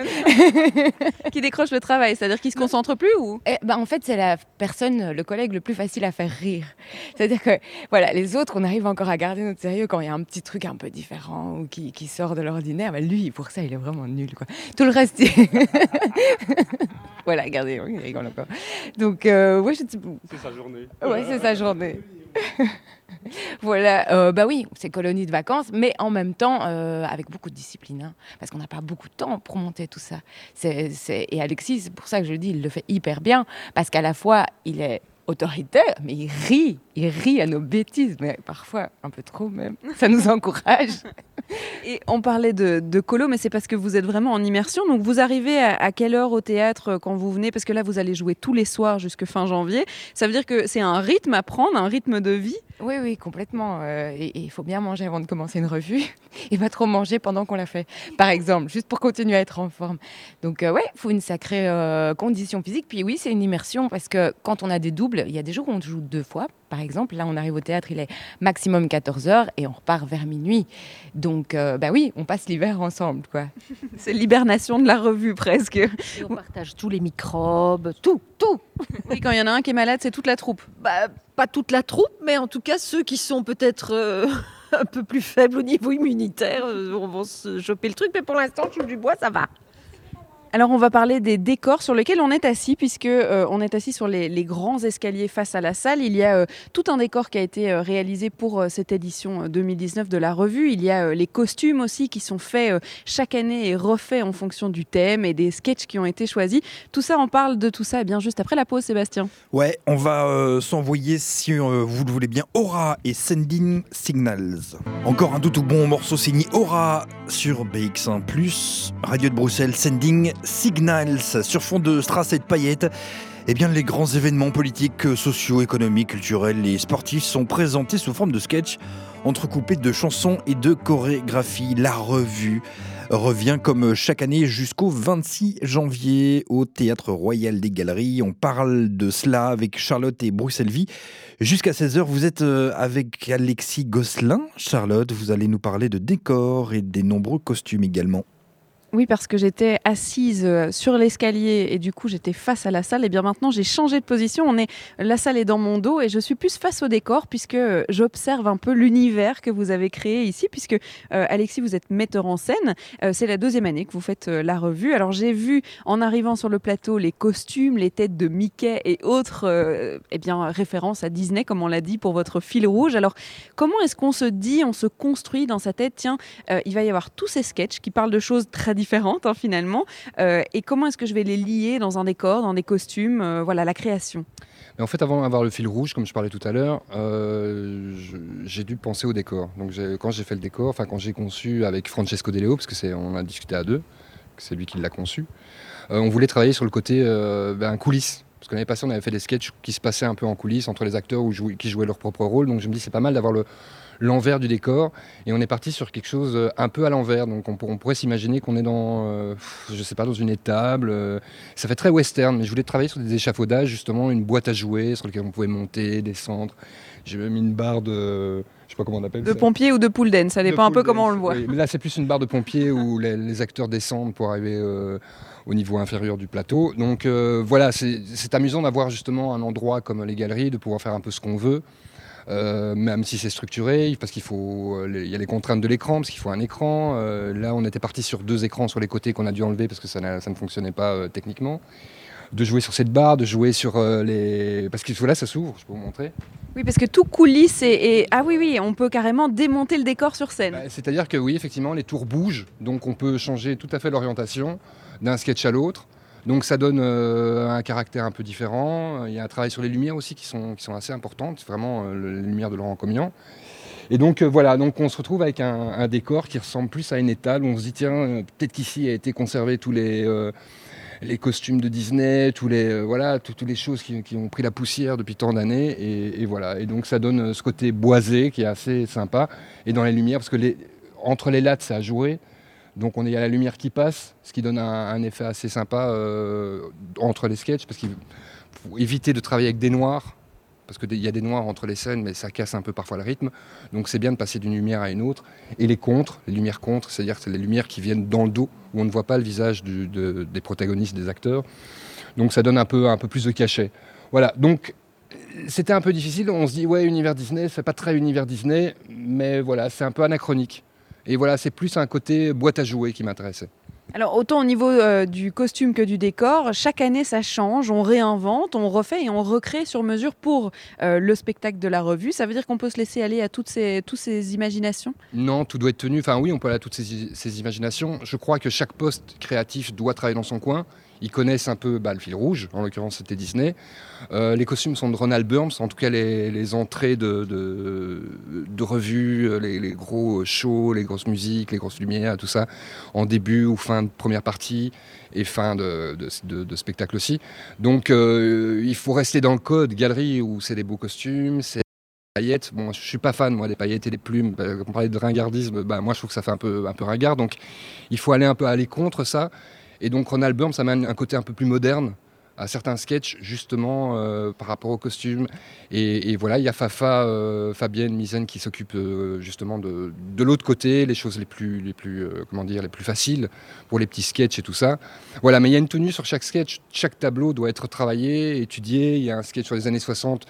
S2: Qui décroche le travail, c'est-à-dire qu'il se concentre plus ou?
S6: Et, ben, en fait, c'est la personne, le collègue le plus facile à faire rire. C'est-à-dire que, voilà, les autres, on arrive encore à garder notre sérieux quand il y a un petit truc un peu différent ou qui, qui sort de l'ordinaire. Ben, lui, pour ça, il est vraiment nul, quoi. Tout le reste, il- voilà, regardez, il rigole encore. Donc, euh, ouais, je.
S3: C'est sa journée.
S6: Ouais, c'est sa journée. voilà, euh, bah oui, c'est colonie de vacances, mais en même temps, euh, avec beaucoup de discipline, hein, parce qu'on n'a pas beaucoup de temps pour monter tout ça. Et Alexis, c'est pour ça que je le dis, il le fait hyper bien, parce qu'à la fois, il est autoritaire, mais il rit, il rit à nos bêtises, mais parfois un peu trop même. Ça nous encourage.
S2: Et on parlait de, colo, mais c'est parce que vous êtes vraiment en immersion. Donc vous arrivez à, à quelle heure au théâtre euh, quand vous venez? Parce que là, vous allez jouer tous les soirs jusque fin janvier. Ça veut dire que c'est un rythme à prendre, un rythme de vie?
S6: Oui, oui, complètement. euh, et il faut bien manger avant de commencer une revue et pas trop manger pendant qu'on la fait, par exemple, juste pour continuer à être en forme. Donc, euh, ouais, il faut une sacrée euh, condition physique. Puis oui, c'est une immersion parce que quand on a des doubles, il y a des jours où on joue deux fois, par exemple. Là, on arrive au théâtre, il est maximum 14 heures et on repart vers minuit. Donc, euh, bah oui, on passe l'hiver ensemble, quoi.
S2: C'est l'hibernation de la revue presque.
S4: Et on partage tous les microbes, tout, tout.
S2: Oui, quand il y en a un qui est malade, c'est toute la troupe.
S4: Bah, pas toute la troupe, mais en tout cas ceux qui sont peut-être euh, un peu plus faibles au niveau immunitaire euh, vont, vont se choper le truc. Mais pour l'instant, je du bois, ça va.
S2: Alors on va parler des décors sur lesquels on est assis, puisque euh, on est assis sur les, grands escaliers face à la salle. Il y a euh, tout un décor qui a été euh, réalisé pour cette édition euh, 2019 de la revue. Il y a les costumes aussi qui sont faits chaque année et refaits en fonction du thème et des sketchs qui ont été choisis. Tout ça, on parle de tout ça eh bien juste après la pause, Sébastien.
S1: Ouais, on va s'envoyer, si vous le voulez bien, Aura et Sending Signals. Encore un tout tout bon morceau signé Aura sur BX1+, Radio de Bruxelles, Sending Signals, sur fond de strass et de paillettes. Eh bien, les grands événements politiques, sociaux, économiques, culturels et sportifs sont présentés sous forme de sketch, entrecoupés de chansons et de chorégraphies. La revue revient comme chaque année jusqu'au 26 janvier au Théâtre Royal des Galeries. On parle de cela avec Charlotte et Bruxelles Vie. Jusqu'à 16h, vous êtes euh, avec Alexis Gosselin. Charlotte, vous allez nous parler de décors et des nombreux costumes également.
S2: Oui, parce que j'étais assise euh, sur l'escalier et du coup j'étais face à la salle. Et bien maintenant j'ai changé de position. On est, la salle est dans mon dos et je suis plus face au décor puisque euh, j'observe un peu l'univers que vous avez créé ici. Puisque euh, Alexis, vous êtes metteur en scène. C'est la deuxième année que vous faites la revue. Alors j'ai vu en arrivant sur le plateau les costumes, les têtes de Mickey et autres eh bien, références à Disney, comme on l'a dit, pour votre fil rouge. Alors comment est-ce qu'on se dit, on se construit dans sa tête, tiens, il va y avoir tous ces sketchs qui parlent de choses très différentes hein, finalement. Euh, et comment est-ce que je vais les lier dans un décor, dans des costumes euh, Voilà, la création?
S5: Mais en fait, avant d'avoir le fil rouge, comme je parlais tout à l'heure, euh, j'ai dû penser au décor. Donc quand j'ai fait le décor, enfin quand j'ai conçu avec Francesco De Leo, parce que c'est, on a discuté à deux, c'est lui qui l'a conçu, on voulait travailler sur le côté ben, coulisses. Parce que l'année passée, on avait fait des sketchs qui se passaient un peu en coulisses entre les acteurs qui jouaient leur propre rôle. Donc je me dis c'est pas mal d'avoir le l'envers du décor et on est parti sur quelque chose euh, un peu à l'envers donc on, pour- on pourrait s'imaginer qu'on est dans euh, je sais pas dans une étable euh, ça fait très western mais je voulais travailler sur des échafaudages justement une boîte à jouer sur laquelle on pouvait monter descendre j'ai même mis une barre de je sais pas comment on appelle
S2: De
S5: ça
S2: pompier ou de pool dance, ça dépend un peu comment on le voit.
S5: oui. Mais là, c'est plus une barre de pompier où les, les acteurs descendent pour arriver euh, au niveau inférieur du plateau. Donc euh, voilà, c'est c'est amusant d'avoir justement un endroit comme les galeries, de pouvoir faire un peu ce qu'on veut. Euh, même si c'est structuré, parce qu'il faut, il y a les contraintes de l'écran, parce qu'il faut un écran. là, on était parti sur deux écrans sur les côtés qu'on a dû enlever parce que ça, ça ne fonctionnait pas techniquement de jouer sur cette barre, de jouer sur euh, les. Parce que là, ça s'ouvre, je peux vous montrer.
S2: Oui, parce que tout coulisse et, Ah oui, oui, on peut carrément démonter le décor sur scène.
S5: Bah, c'est-à-dire que oui, effectivement, les tours bougent, donc on peut changer tout à fait l'orientation d'un sketch à l'autre. Donc ça donne euh, un caractère un peu différent. Il y a un travail sur les lumières aussi qui sont, qui sont assez importantes, vraiment euh, les lumières de Laurent Comian. Et donc voilà, donc on se retrouve avec un, décor qui ressemble plus à une étale on se dit tiens, peut-être qu'ici a été conservé tous les les costumes de Disney, tous les, euh, voilà, toutes les choses qui, ont pris la poussière depuis tant d'années. Et, voilà. Et donc ça donne euh, ce côté boisé qui est assez sympa. Et dans les lumières, parce que les, entre les lattes, ça a joué. Donc on est à la lumière qui passe, ce qui donne un, effet assez sympa euh, entre les sketchs, parce qu'il faut éviter de travailler avec des noirs parce qu'il y a des noirs entre les scènes, mais ça casse un peu parfois le rythme. Donc c'est bien de passer d'une lumière à une autre. Et les contres, les lumières contres, c'est-à-dire c'est les lumières qui viennent dans le dos, où on ne voit pas le visage des protagonistes, des acteurs. Donc ça donne un peu, un peu plus de cachet. Voilà, donc c'était un peu difficile. On se dit, ouais, univers Disney, c'est pas très univers Disney, mais voilà, c'est un peu anachronique. Et voilà, c'est plus un côté boîte à jouer qui m'intéressait.
S2: Alors autant au niveau euh, du costume que du décor, chaque année ça change, on réinvente, on refait et on recrée sur mesure pour euh, le spectacle de la revue. Ça veut dire qu'on peut se laisser aller à toutes ces, toutes ces imaginations?
S5: Non, tout doit être tenu. Enfin oui, on peut aller à toutes ces, ces imaginations. Je crois que chaque poste créatif doit travailler dans son coin. Ils connaissent un peu bah, le fil rouge, en l'occurrence c'était Disney. Euh, les costumes sont de Ronald Burns, en tout cas les, entrées de, revues, les, gros shows, les grosses musiques, les grosses lumières, tout ça, en début ou fin de première partie et fin de, spectacle aussi. Donc euh, il faut rester dans le code galerie où c'est des beaux costumes, c'est paillettes. Bon, je suis pas fan moi des paillettes et des plumes. Bah, on parlait de ringardisme, bah, moi je trouve que ça fait un peu un peu ringard. Donc il faut aller un peu aller contre ça. Et donc Ronald Burns amène un côté un peu plus moderne à certains sketchs justement euh, par rapport aux costumes. Et, voilà, il y a Fafa, euh, Fabienne Misen qui s'occupe euh, justement de, de l'autre côté, les choses les plus, les plus comment dire, les plus faciles pour les petits sketchs et tout ça. Voilà, mais il y a une tenue sur chaque sketch. Chaque tableau doit être travaillé, étudié. Il y a un sketch sur les années 60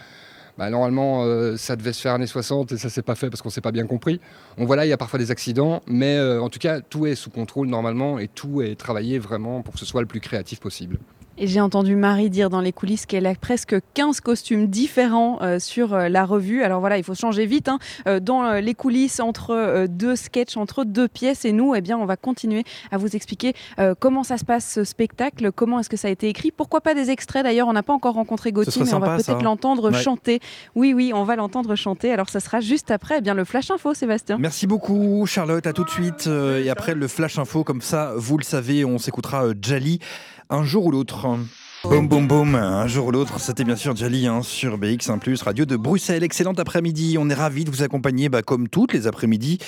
S5: bah, normalement, euh, ça devait se faire années 60 et ça s'est pas fait parce qu'on s'est pas bien compris. Donc voilà, il y a parfois des accidents, mais euh, en tout cas, tout est sous contrôle normalement et tout est travaillé vraiment pour que ce soit le plus créatif possible.
S2: Et j'ai entendu Marie dire dans les coulisses qu'elle a presque 15 costumes différents euh, sur euh, la revue. Alors voilà, il faut changer vite. Hein. Euh, dans les coulisses, entre deux sketchs, entre deux pièces, et nous, eh bien, on va continuer à vous expliquer comment ça se passe ce spectacle, comment est-ce que ça a été écrit. Pourquoi pas des extraits d'ailleurs On n'a pas encore rencontré Gauthier, mais on va peut-être l'entendre chanter. Oui, oui, on va l'entendre chanter. Alors ça sera juste après eh bien, le Flash Info, Sébastien.
S1: Merci beaucoup, Charlotte. À tout de suite. et après le Flash Info, comme ça, vous le savez, on s'écoutera Jali un jour ou l'autre. Boum boum boum, un jour ou l'autre, c'était bien sûr Jali hein, sur BX1 radio de Bruxelles. Excellent après-midi, on est ravis de vous accompagner bah, comme toutes les après-midi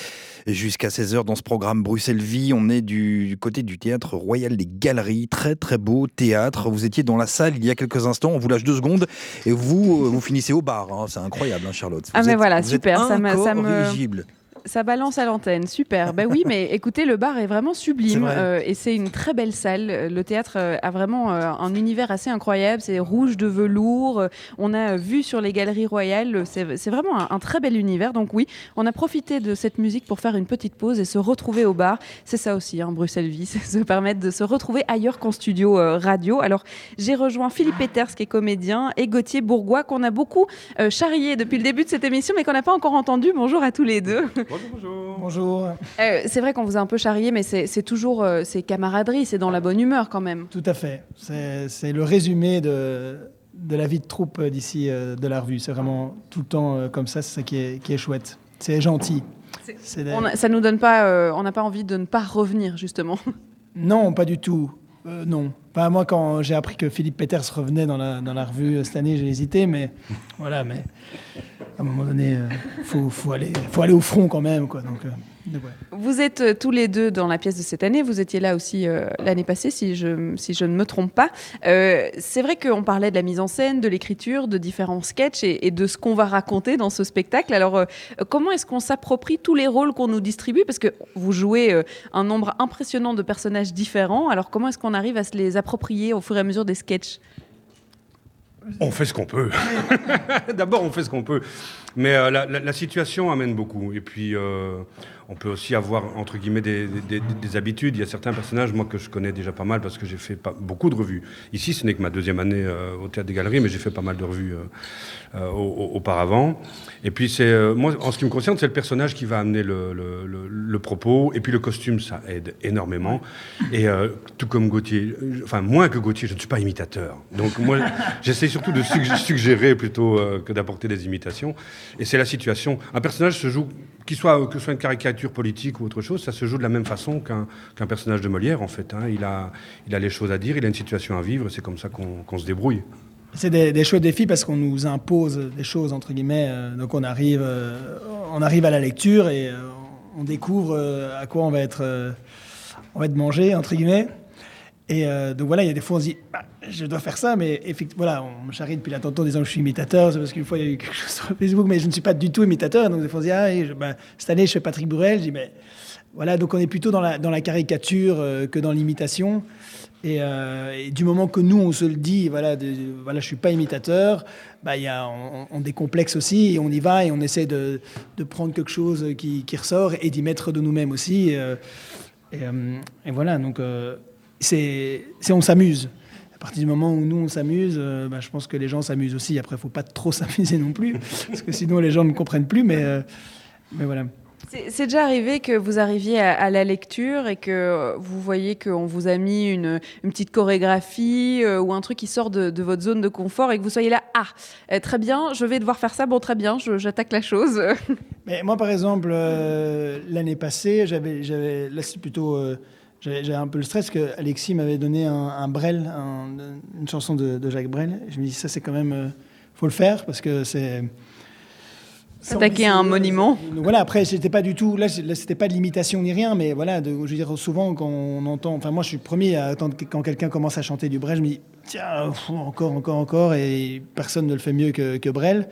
S1: jusqu'à 16h dans ce programme Bruxelles Vie. On est du côté du théâtre Royal des Galeries, très très beau théâtre. Vous étiez dans la salle il y a quelques instants, on vous lâche deux secondes et vous, euh, vous finissez au bar. Hein. C'est incroyable hein, Charlotte.
S2: ah mais voilà, super, ça me...
S1: Ça
S2: balance à l'antenne, super. ben oui, mais écoutez, le bar est vraiment sublime euh, et c'est une très belle salle. Le théâtre euh, a vraiment euh, un univers assez incroyable. C'est rouge de velours. On a vu sur les galeries royales. C'est vraiment un, très bel univers. Donc oui, on a profité de cette musique pour faire une petite pause et se retrouver au bar. C'est ça aussi, hein, Bruxelles Vie, c'est se permettre de se retrouver ailleurs qu'en studio radio. Alors j'ai rejoint Philippe Peters qui est comédien et Gauthier Bourgois qu'on a beaucoup charrié depuis le début de cette émission mais qu'on n'a pas encore entendu. Bonjour à tous les deux.
S7: Bonjour, bonjour.
S2: Euh, c'est vrai qu'on vous a un peu charrié, mais c'est toujours euh, c'est camaraderie, c'est dans la bonne humeur quand même.
S7: Tout à fait. C'est le résumé de, de la vie de troupe d'ici euh, de la revue. C'est vraiment tout le temps comme ça, c'est ça qui est, qui est chouette. C'est gentil.
S2: ça nous donne pas, on n'a pas envie de ne pas revenir justement.
S7: Non, pas du tout. non. Pas moi, quand j'ai appris que Philippe Peters revenait dans la, dans la revue cette année, j'ai hésité, mais voilà, mais à un moment donné, il faut, faut, aller, faut aller au front quand même. Quoi, donc,
S2: vous êtes euh, tous les deux dans la pièce de cette année. Vous étiez là aussi euh, l'année passée, si je, si je ne me trompe pas. Euh, c'est vrai qu'on parlait de la mise en scène, de l'écriture, de différents sketchs et, de ce qu'on va raconter dans ce spectacle. Alors, comment est-ce qu'on s'approprie tous les rôles qu'on nous distribue? Parce que vous jouez un nombre impressionnant de personnages différents. Alors, comment est-ce qu'on arrive à se les approprier au fur et à mesure des sketchs?
S3: On fait ce qu'on peut. D'abord, on fait ce qu'on peut.
S8: Mais euh, la, situation amène beaucoup. Et puis, euh, on peut aussi avoir, entre guillemets, des, des- des- des habitudes. Il y a certains personnages, moi, que je connais déjà pas mal parce que j'ai fait pas, beaucoup de revues. Ici, ce n'est que ma deuxième année euh, au Théâtre des Galeries, mais j'ai fait pas mal de revues euh, euh, au- au- auparavant. Et puis, c'est, moi, en ce qui me concerne, c'est le personnage qui va amener le, le- le- le propos. Et puis, le costume, ça aide énormément. Et tout comme Gauthier, enfin, moins que Gauthier, je ne suis pas imitateur. Donc, moi, j'essaie surtout de sug- suggérer plutôt que d'apporter des imitations. Et c'est la situation. Un personnage se joue, qu'il soit, que ce soit une caricature politique ou autre chose, ça se joue de la même façon qu'un personnage de Molière, en fait. hein. Il, a, les choses à dire, il a une situation à vivre, c'est comme ça qu'on se débrouille.
S7: C'est des, des chouettes défis parce qu'on nous impose des choses, entre guillemets. euh, donc on arrive, euh, on arrive à la lecture et euh, on découvre à quoi on va être, on va être mangé, entre guillemets. Et euh, donc voilà, il y a des fois on se dit, Bah, je dois faire ça, mais effectivement, voilà, on me charrie depuis la tantôt en disant que je suis imitateur, c'est parce qu'une fois il y a eu quelque chose sur Facebook, mais je ne suis pas du tout imitateur. Donc des fois on se dit, ah, je- bah, cette année je fais Patrick Bourrel, je dis, mais voilà, donc on est plutôt dans la, caricature euh, que dans l'imitation. Et, euh, et du moment que nous, on se le dit, voilà, voilà je suis pas imitateur, bah, y a, on, décomplexe aussi, et on y va, et on essaie de, prendre quelque chose qui, ressort, et d'y mettre de nous-mêmes aussi. Et, voilà, donc c'est on s'amuse. À partir du moment où nous, on s'amuse, euh, bah, je pense que les gens s'amusent aussi. Après, il faut pas trop s'amuser non plus, parce que sinon les gens ne comprennent plus, mais, euh, mais voilà.
S2: C'est déjà arrivé que vous arriviez à, à la lecture et que euh, vous voyez qu'on vous a mis une, une petite chorégraphie euh, ou un truc qui sort de, de votre zone de confort et que vous soyez là, ah, très bien, je vais devoir faire ça, bon, très bien, j'attaque la chose.
S7: Mais moi, par exemple, l'année passée, j'avais, là, c'est plutôt, j'avais, un peu le stress que Alexis m'avait donné un, un Brel, un- une chanson de, de Jacques Brel. Je me dis, ça, c'est quand même, euh, faut le faire parce que c'est.
S2: S'attaquer à un monument.
S7: Donc voilà, après, c'était pas du tout, là, c'était pas de l'imitation ni rien, mais voilà, de, je veux dire, souvent, quand on entend, enfin, moi, je suis premier à attendre que- quand quelqu'un commence à chanter du Brel, je me dis, tiens, pff, encore, encore, encore, et personne ne le fait mieux que, que Brel.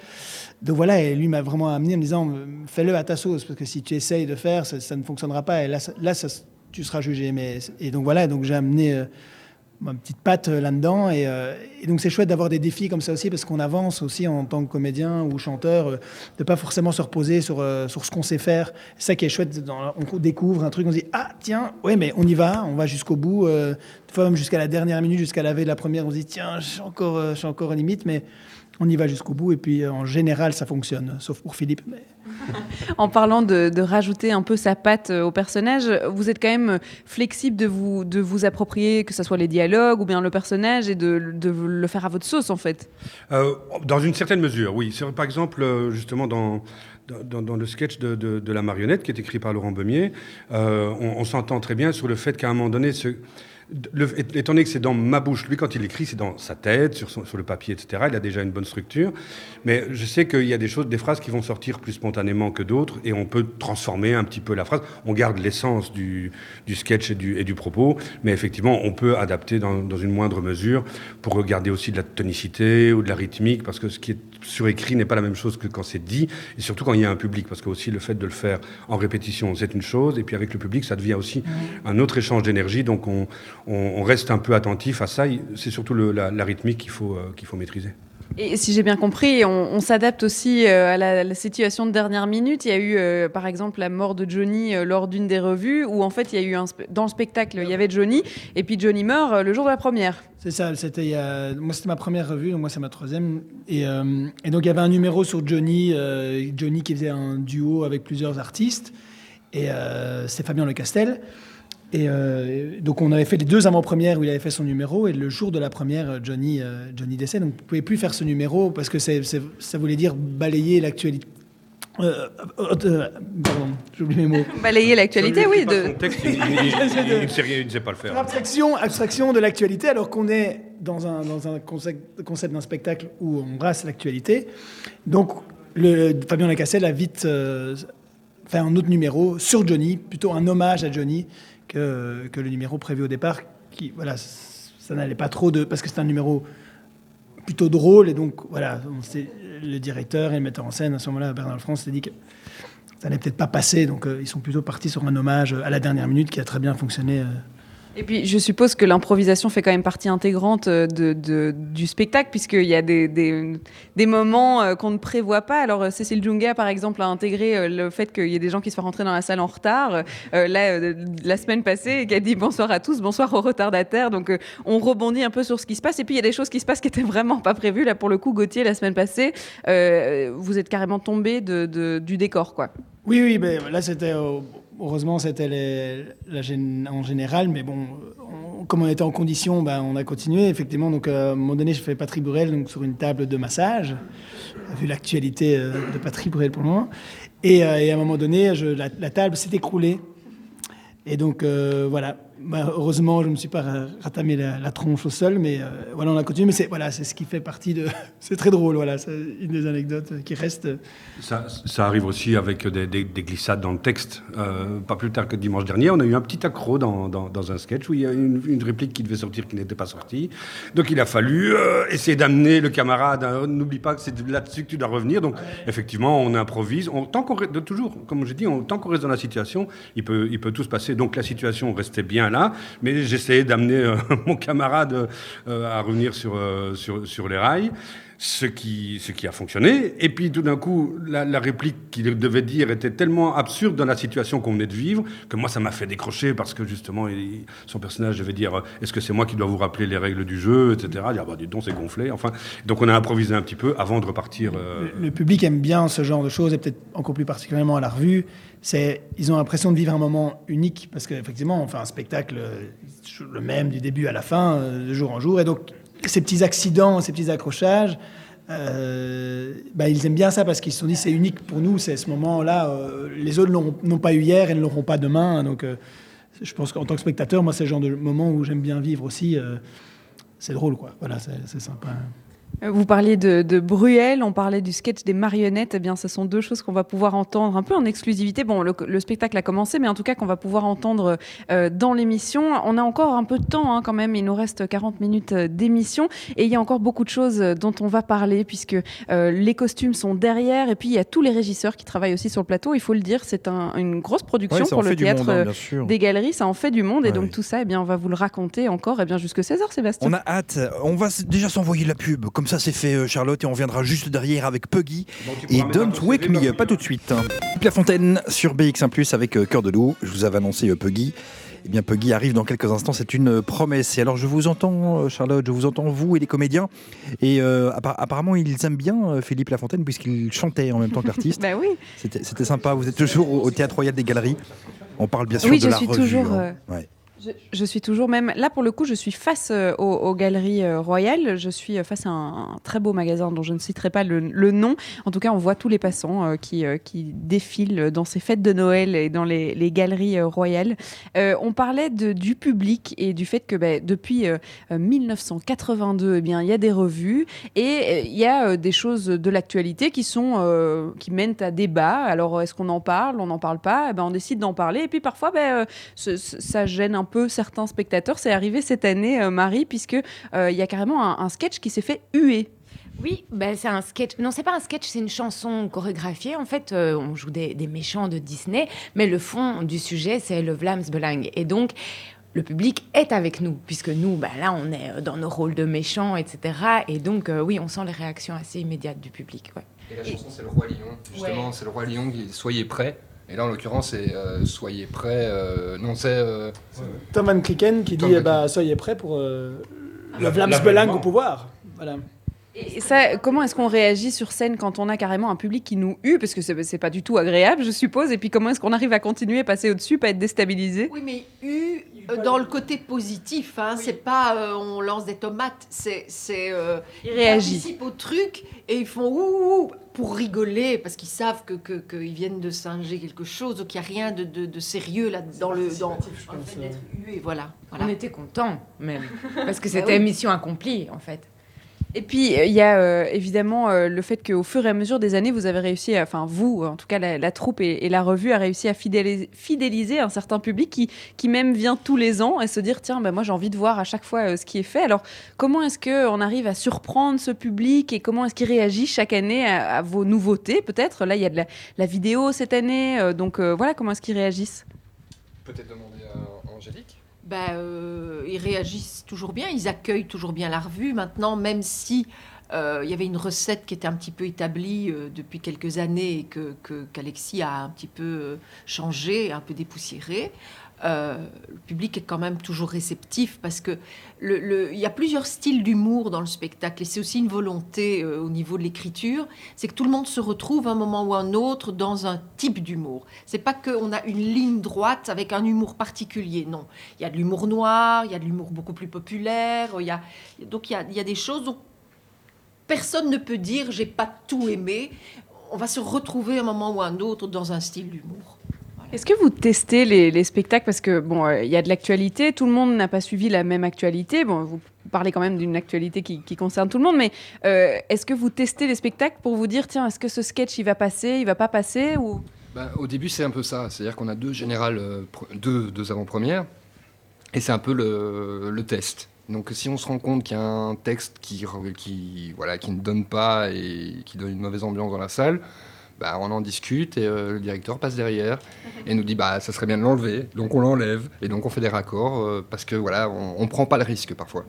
S7: Donc voilà, et lui m'a vraiment amené en me disant, fais-le à ta sauce, parce que si tu essayes de faire, ça, ça ne fonctionnera pas, et là, ça- là ça- tu seras jugé. Mais, et donc voilà, donc j'ai amené euh, ma petite patte euh, là-dedans, et, euh, et donc c'est chouette d'avoir des défis comme ça aussi, parce qu'on avance aussi en tant que comédien ou chanteur, euh, de pas forcément se reposer sur, sur ce qu'on sait faire. C'est ça qui est chouette, on découvre un truc, on se dit, ah tiens, ouais, mais on y va, on va jusqu'au bout, des fois même jusqu'à la dernière minute, jusqu'à la veille de la première, on se dit, tiens, je suis encore, encore à limite, mais on y va jusqu'au bout, et puis euh, en général, ça fonctionne, sauf pour Philippe. mais-
S2: En parlant de, de rajouter un peu sa patte euh, au personnage, vous êtes quand même flexible de vous, de vous approprier, que ce soit les dialogues ou bien le personnage, et de, de le faire à votre sauce, en fait.
S8: Euh, dans une certaine mesure, oui. C'est- Par exemple, justement, dans, dans, dans le sketch de, de- de la marionnette qui est écrit par Laurent Beumier, euh, on, on s'entend très bien sur le fait qu'à un moment donné, ce- le- étant donné que c'est dans ma bouche, lui, quand il écrit, c'est dans sa tête, sur, son- sur le papier, etc. Il a déjà une bonne structure. Mais je sais qu'il y a des choses, des phrases qui vont sortir plus spontanément que d'autres, et on peut transformer un petit peu la phrase. On garde l'essence du, du sketch et du, et du propos, mais effectivement, on peut adapter dans, dans une moindre mesure pour garder aussi de la tonicité ou de la rythmique, parce que ce qui est surécrit n'est pas la même chose que quand c'est dit, et surtout quand il y a un public, parce que aussi le fait de le faire en répétition, c'est une chose, et puis avec le public, ça devient aussi un autre échange d'énergie, donc on, on, on reste un peu attentif à ça. C'est surtout le- la, la rythmique qu'il faut, euh, qu'il faut maîtriser.
S2: Et si j'ai bien compris, on, s'adapte aussi euh, à la, situation de dernière minute. Il y a eu, euh, par exemple, la mort de Johnny euh, lors d'une des revues, où en fait, il y a eu dans le spectacle, il y avait Johnny, et puis Johnny meurt le jour de la première.
S7: C'est ça, c'était moi c'était ma première revue, donc moi c'est ma troisième. Et, et donc il y avait un numéro sur Johnny, Johnny qui faisait un duo avec plusieurs artistes, et c'est Fabien Le Castel. Et euh, donc on avait fait les deux avant-premières où il avait fait son numéro, et le jour de la première, Johnny, euh, Johnny décède, donc vous pouvez plus faire ce numéro parce que c'est- c'est- ça voulait dire balayer l'actualité. Euh, euh, euh, pardon, j'oublie mes mots.
S2: Balayer l'actualité, oui. De...
S8: Il, il- il- il ne sait rien, il ne sait pas le faire.
S7: Abstraction, abstraction de l'actualité, alors qu'on est dans un, dans un concept, concept d'un spectacle où on brasse l'actualité. Donc, le, Fabien Lacasselle a vite euh, fait un autre numéro sur Johnny, plutôt un hommage à Johnny que, le numéro prévu au départ, qui, voilà, ça n'allait pas trop de. parce que c'est un numéro plutôt drôle, et donc, voilà, le directeur et le metteur en scène, à ce moment-là, Bernard France, s'est dit que ça n'allait peut-être pas passer, donc euh, ils sont plutôt partis sur un hommage à la dernière minute qui a très bien fonctionné.
S2: Et puis, je suppose que l'improvisation fait quand même partie intégrante euh, du spectacle, puisqu'il y a des, moments euh, qu'on ne prévoit pas. Alors, euh, Cécile Junga, par exemple, a intégré le fait qu'il y ait des gens qui soient rentrés dans la salle en retard. Là, la semaine passée, qui a dit bonsoir à tous, bonsoir aux retardataires. Donc, on rebondit un peu sur ce qui se passe. Et puis, il y a des choses qui se passent qui étaient vraiment pas prévues. Là, pour le coup, Gauthier, la semaine passée, vous êtes carrément tombé du décor, quoi.
S7: Oui, oui, mais là, c'était. euh, Heureusement, c'était la gén- en général, mais bon, on- comme on était en condition, ben, on a continué, effectivement. Donc, euh, à un moment donné, je fais Patrick Burel donc, sur une table de massage, vu l'actualité euh, de Patrick Burel pour le moment. Et, euh, et à un moment donné, la, la table s'est écroulée. Et donc, voilà. Ben, heureusement, je ne me suis pas ra- ratamé la, tronche au sol, mais euh, voilà, on a continué. Mais c'est voilà, ce qui fait partie de. c'est très drôle, voilà. C'est une des anecdotes qui reste.
S8: Ça, arrive aussi avec des, des- des glissades dans le texte. Euh, pas plus tard que dimanche dernier, on a eu un petit accro dans, dans- un sketch où il y a une, réplique qui devait sortir qui n'était pas sortie. Donc il a fallu euh, essayer d'amener le camarade. à, N'oublie pas que c'est là-dessus que tu dois revenir. Donc effectivement, on improvise. Tant qu'on toujours, comme dit, on- tant qu'on reste dans la situation, il peut, il peut tout se passer. Donc la situation restait bien mais j'essayais d'amener euh, mon camarade euh, à revenir sur, euh, sur, sur les rails ce qui, ce qui a fonctionné. Et puis tout d'un coup, la, réplique qu'il devait dire était tellement absurde dans la situation qu'on venait de vivre que moi, ça m'a fait décrocher parce que justement, il- son personnage devait dire Est-ce que c'est moi qui dois vous rappeler les règles du jeu etc. Dire, ah, bah, dis donc, c'est gonflé. Enfin, donc on a improvisé un petit peu avant de repartir.
S7: le public aime bien ce genre de choses, et peut-être encore plus particulièrement à la revue. Ils ont l'impression de vivre un moment unique, parce qu'effectivement, on fait un spectacle euh, le même du début à la fin, euh, de jour en jour. Et donc, ces petits accidents, ces petits accrochages, euh, bah, ils aiment bien ça parce qu'ils se sont dit c'est unique pour nous, c'est ce moment-là. les autres n'ont pas eu hier et ne l'auront pas demain. Donc, je pense qu'en tant que spectateur, moi, c'est le genre de moment où j'aime bien vivre aussi. c'est drôle, quoi. Voilà, c'est sympa.
S2: Vous parliez de, de Bruel, on parlait du sketch des marionnettes. Eh bien, ce sont deux choses qu'on va pouvoir entendre un peu en exclusivité. Bon, le, le spectacle a commencé, mais en tout cas qu'on va pouvoir entendre euh, dans l'émission. On a encore un peu de temps hein, quand même. Il nous reste 40 minutes euh, d'émission et il y a encore beaucoup de choses euh, dont on va parler puisque euh, les costumes sont derrière et puis il y a tous les régisseurs qui travaillent aussi sur le plateau. Il faut le dire, c'est un- une grosse production
S1: Ouais,
S2: pour le théâtre
S1: monde, hein, sûr.
S2: des galeries. Ça en fait du monde et
S1: Ouais,
S2: donc
S1: oui.
S2: tout ça, eh bien, on va vous le raconter encore eh bien jusque 16h, Sébastien.
S1: On a hâte. On va déjà s'envoyer la pub. Comme ça, c'est fait, euh, Charlotte, et on viendra juste derrière avec Puggy et Don't Wake Me Up. Pas tout de suite. hein. La Fontaine sur BX1 avec euh, Cœur de Loup. Je vous avais annoncé euh, Puggy. Eh bien, Puggy arrive dans quelques instants. C'est une promesse. Et alors, je vous entends, Charlotte, je vous entends, vous et les comédiens. Et euh, appa- apparemment, ils aiment bien Philippe Lafontaine puisqu'il chantait en même temps que l'artiste.
S2: Bah oui.
S1: C'était sympa. Vous êtes toujours au, au Théâtre Royal des Galeries. On parle bien sûr
S2: Oui,
S1: de
S2: je
S1: la
S2: suis
S1: revue.
S2: toujours,
S1: hein.
S2: euh,
S1: Ouais.
S2: Je, suis toujours même là pour le coup, je suis face euh, aux, galeries euh, royales. Je suis euh, face à un, très beau magasin dont je ne citerai pas le, nom. En tout cas, on voit tous les passants qui, qui défilent dans ces fêtes de Noël et dans les, galeries royales. On parlait du public et du fait que bah, depuis euh, euh, 1982, eh bien, il y a des revues et il y a des choses de l'actualité qui sont qui mènent à débat. Alors, est-ce qu'on en parle On n'en parle pas? Eh ben, On décide d'en parler. Et puis parfois, ce- ça gêne un peu certains spectateurs. C'est arrivé cette année, euh, Marie, puisque euh, il y a carrément un, un sketch qui s'est fait huer.
S6: Oui, ben c'est un sketch. Non, c'est pas un sketch, c'est une chanson chorégraphiée. En fait, euh, on joue des, des méchants de Disney, mais le fond du sujet, c'est le Vlaamsbelang. Et donc, le public est avec nous, puisque nous, ben là, on est dans nos rôles de méchants, etc. Et donc, euh, oui, on sent les réactions assez immédiates du public. ouais.
S5: Et la chanson, c'est le Roi Lion. Justement, c'est le Roi Lion Soyez prêts. Et là, en l'occurrence, c'est euh, Soyez prêts. euh, non, c'est. euh,
S7: Tom Van Klicken qui
S5: Tom
S7: dit eh bah, Soyez prêts pour euh, le
S8: l'avènement.
S7: au pouvoir. Voilà.
S2: Et ça, comment est-ce qu'on réagit sur scène quand on a carrément un public qui nous hue Parce que c'est c'est pas du tout agréable, je suppose. Et puis comment est-ce qu'on arrive à continuer, passer au-dessus, pas être déstabilisé?
S4: Oui, mais eu euh, dans le côté positif, hein, c'est pas euh, on lance des tomates, c'est c'est euh,
S2: Il
S4: ils participent au truc et ils font ouh, ouh pour rigoler parce qu'ils savent que que- qu'ils viennent de singer quelque chose, donc il y a rien de, de, de sérieux là dans le dans, fait d'être hué, voilà. voilà.
S6: On était contents, même, parce que
S4: Bah
S6: c'était
S4: oui.
S6: mission accomplie, en fait.
S2: Et puis, euh, il y a euh, évidemment euh, le fait qu'au fur et à mesure des années, vous avez réussi, enfin vous, en tout cas la, troupe et, la revue, a réussi à fidéliser, un certain public qui, même vient tous les ans et se dire, tiens, bah, moi j'ai envie de voir à chaque fois ce qui est fait. Alors, comment est-ce qu'on arrive à surprendre ce public et comment est-ce qu'il réagit chaque année à, vos nouveautés peut-être? Là, il y a de la, vidéo cette année, donc voilà, comment est-ce qu'ils réagissent.
S5: Peut-être demander à
S4: Ben, euh, Ils réagissent toujours bien, ils accueillent toujours bien la revue. Maintenant, même si euh, il y avait une recette qui était un petit peu établie euh, depuis quelques années et que qu'Alexis a un petit peu changé, un peu dépoussiéré, euh, le public est quand même toujours réceptif parce que le, il y a plusieurs styles d'humour dans le spectacle et c'est aussi une volonté euh, au niveau de l'écriture, c'est que tout le monde se retrouve un moment ou un autre dans un type d'humour. C'est pas qu'on a une ligne droite avec un humour particulier, non. Il y a de l'humour noir, il y a de l'humour beaucoup plus populaire, il y a, donc il y a, des choses dont personne ne peut dire j'ai pas tout aimé. On va se retrouver un moment ou un autre dans un style d'humour.
S2: Est-ce que vous testez les, spectacles? Parce que, bon, euh, il y a de l'actualité, tout le monde n'a pas suivi la même actualité. Bon, vous parlez quand même d'une actualité qui, concerne tout le monde, mais euh, est-ce que vous testez les spectacles pour vous dire, tiens, est-ce que ce sketch, il va passer, il va pas passer ou...
S5: Bah, au début, c'est un peu ça. C'est-à-dire qu'on a deux générales, euh, deux, deux avant-premières, et c'est un peu le, le, test. Donc si on se rend compte qu'il y a un texte qui, qui, voilà, qui ne donne pas et qui donne une mauvaise ambiance dans la salle, bah, on en discute et euh, le directeur passe derrière et nous dit bah ça serait bien de l'enlever, donc on l'enlève et donc on fait des raccords euh, parce que voilà on, prend pas le risque parfois.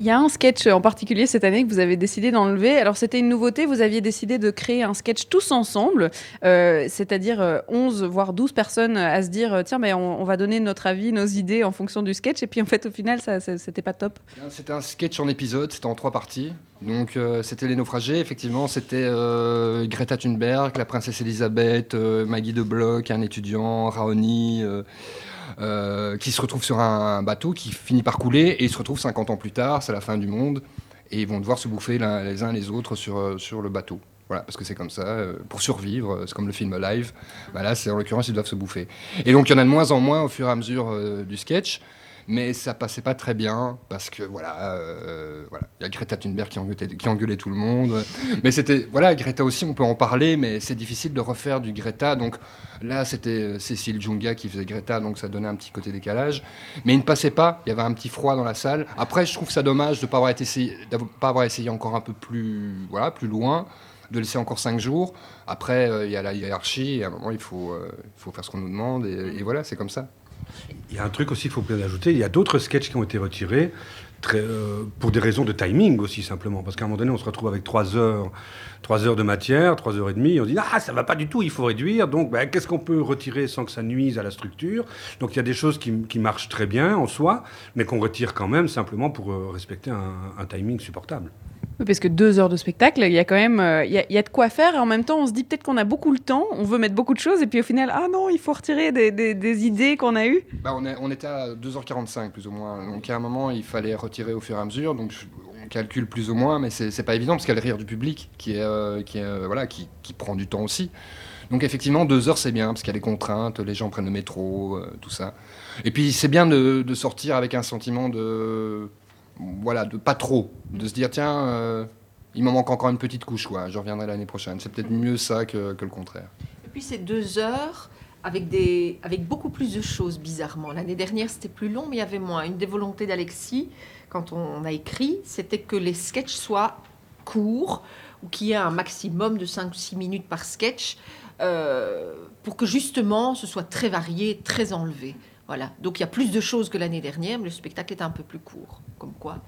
S2: Il y a un sketch en particulier cette année que vous avez décidé d'enlever. Alors c'était une nouveauté, vous aviez décidé de créer un sketch tous ensemble, euh, c'est-à-dire 11 voire 12 personnes à se dire tiens mais on, va donner notre avis, nos idées en fonction du sketch et puis en fait au final ça c'était pas top.
S5: C'était un sketch en épisode, c'était en trois parties. Donc euh, c'était Les Naufragés, effectivement, c'était euh, Greta Thunberg, la princesse Elisabeth, euh, Maggie de Bloch, un étudiant, Raoni, qui se retrouve sur un, bateau qui finit par couler et ils se retrouvent 50 ans plus tard, c'est la fin du monde, et ils vont devoir se bouffer les uns les autres sur, sur le bateau. Voilà, parce que c'est comme ça, pour survivre, c'est comme le film Live, bah là, c'est en l'occurrence, ils doivent se bouffer. Et donc il y en a de moins en moins au fur et à mesure du sketch mais ça passait pas très bien parce que voilà, euh, voilà, il y a Greta Thunberg qui engueulait, qui engueulait tout le monde. mais c'était voilà, Greta aussi, on peut en parler, mais c'est difficile de refaire du Greta. Donc là, c'était euh, Cécile Junga qui faisait Greta, donc ça donnait un petit côté décalage. Mais il ne passait pas, il y avait un petit froid dans la salle. Après, je trouve ça dommage de ne pas avoir essayé, pas avoir essayé encore un peu plus, voilà, plus loin de laisser encore cinq jours. Après, euh, il y a la hiérarchie, et à un moment, il faut, il faut faire ce qu'on nous demande, et voilà, c'est comme ça.
S8: Il y a un truc aussi, il faut bien ajouter, il y a d'autres sketchs qui ont été retirés. Euh, pour des raisons de timing aussi simplement parce qu'à un moment donné on se retrouve avec trois heures trois heures de matière trois heures et demie et on dit ah ça va pas du tout il faut réduire donc ben, qu'est-ce qu'on peut retirer sans que ça nuise à la structure? Donc il y a des choses qui, qui marchent très bien en soi mais qu'on retire quand même simplement pour euh, respecter un timing supportable
S2: parce que deux heures de spectacle, il y a quand même euh, il y, a, de quoi faire. Et en même temps, on se dit peut-être qu'on a beaucoup le temps, on veut mettre beaucoup de choses, et puis au final, ah non, il faut retirer des, idées qu'on a eues.
S5: Bah, on, est, on, était à 2h45 plus ou moins. Donc à un moment, il fallait retirer au fur et à mesure. Donc on calcule plus ou moins, mais c'est pas évident parce qu'il y a le rire du public qui, est, euh, qui, euh, voilà, qui, qui, prend du temps aussi. Donc effectivement, deux heures, c'est bien parce qu'il y a les contraintes, les gens prennent le métro, tout ça. Et puis c'est bien de sortir avec un sentiment de voilà, de pas trop, de se dire tiens, euh, il m'en manque encore une petite couche, je reviendrai l'année prochaine. C'est peut-être mieux ça que, le contraire.
S4: Et puis c'est deux heures avec, des, avec beaucoup plus de choses, bizarrement. L'année dernière, c'était plus long, mais il y avait moins. Une des volontés d'Alexis, quand on a écrit, c'était que les sketchs soient courts, ou qu'il y ait un maximum de 5-6 minutes par sketch, euh, pour que justement ce soit très varié, très enlevé. Voilà. Donc il y a plus de choses que l'année dernière, mais le spectacle est un peu plus court. Comme quoi.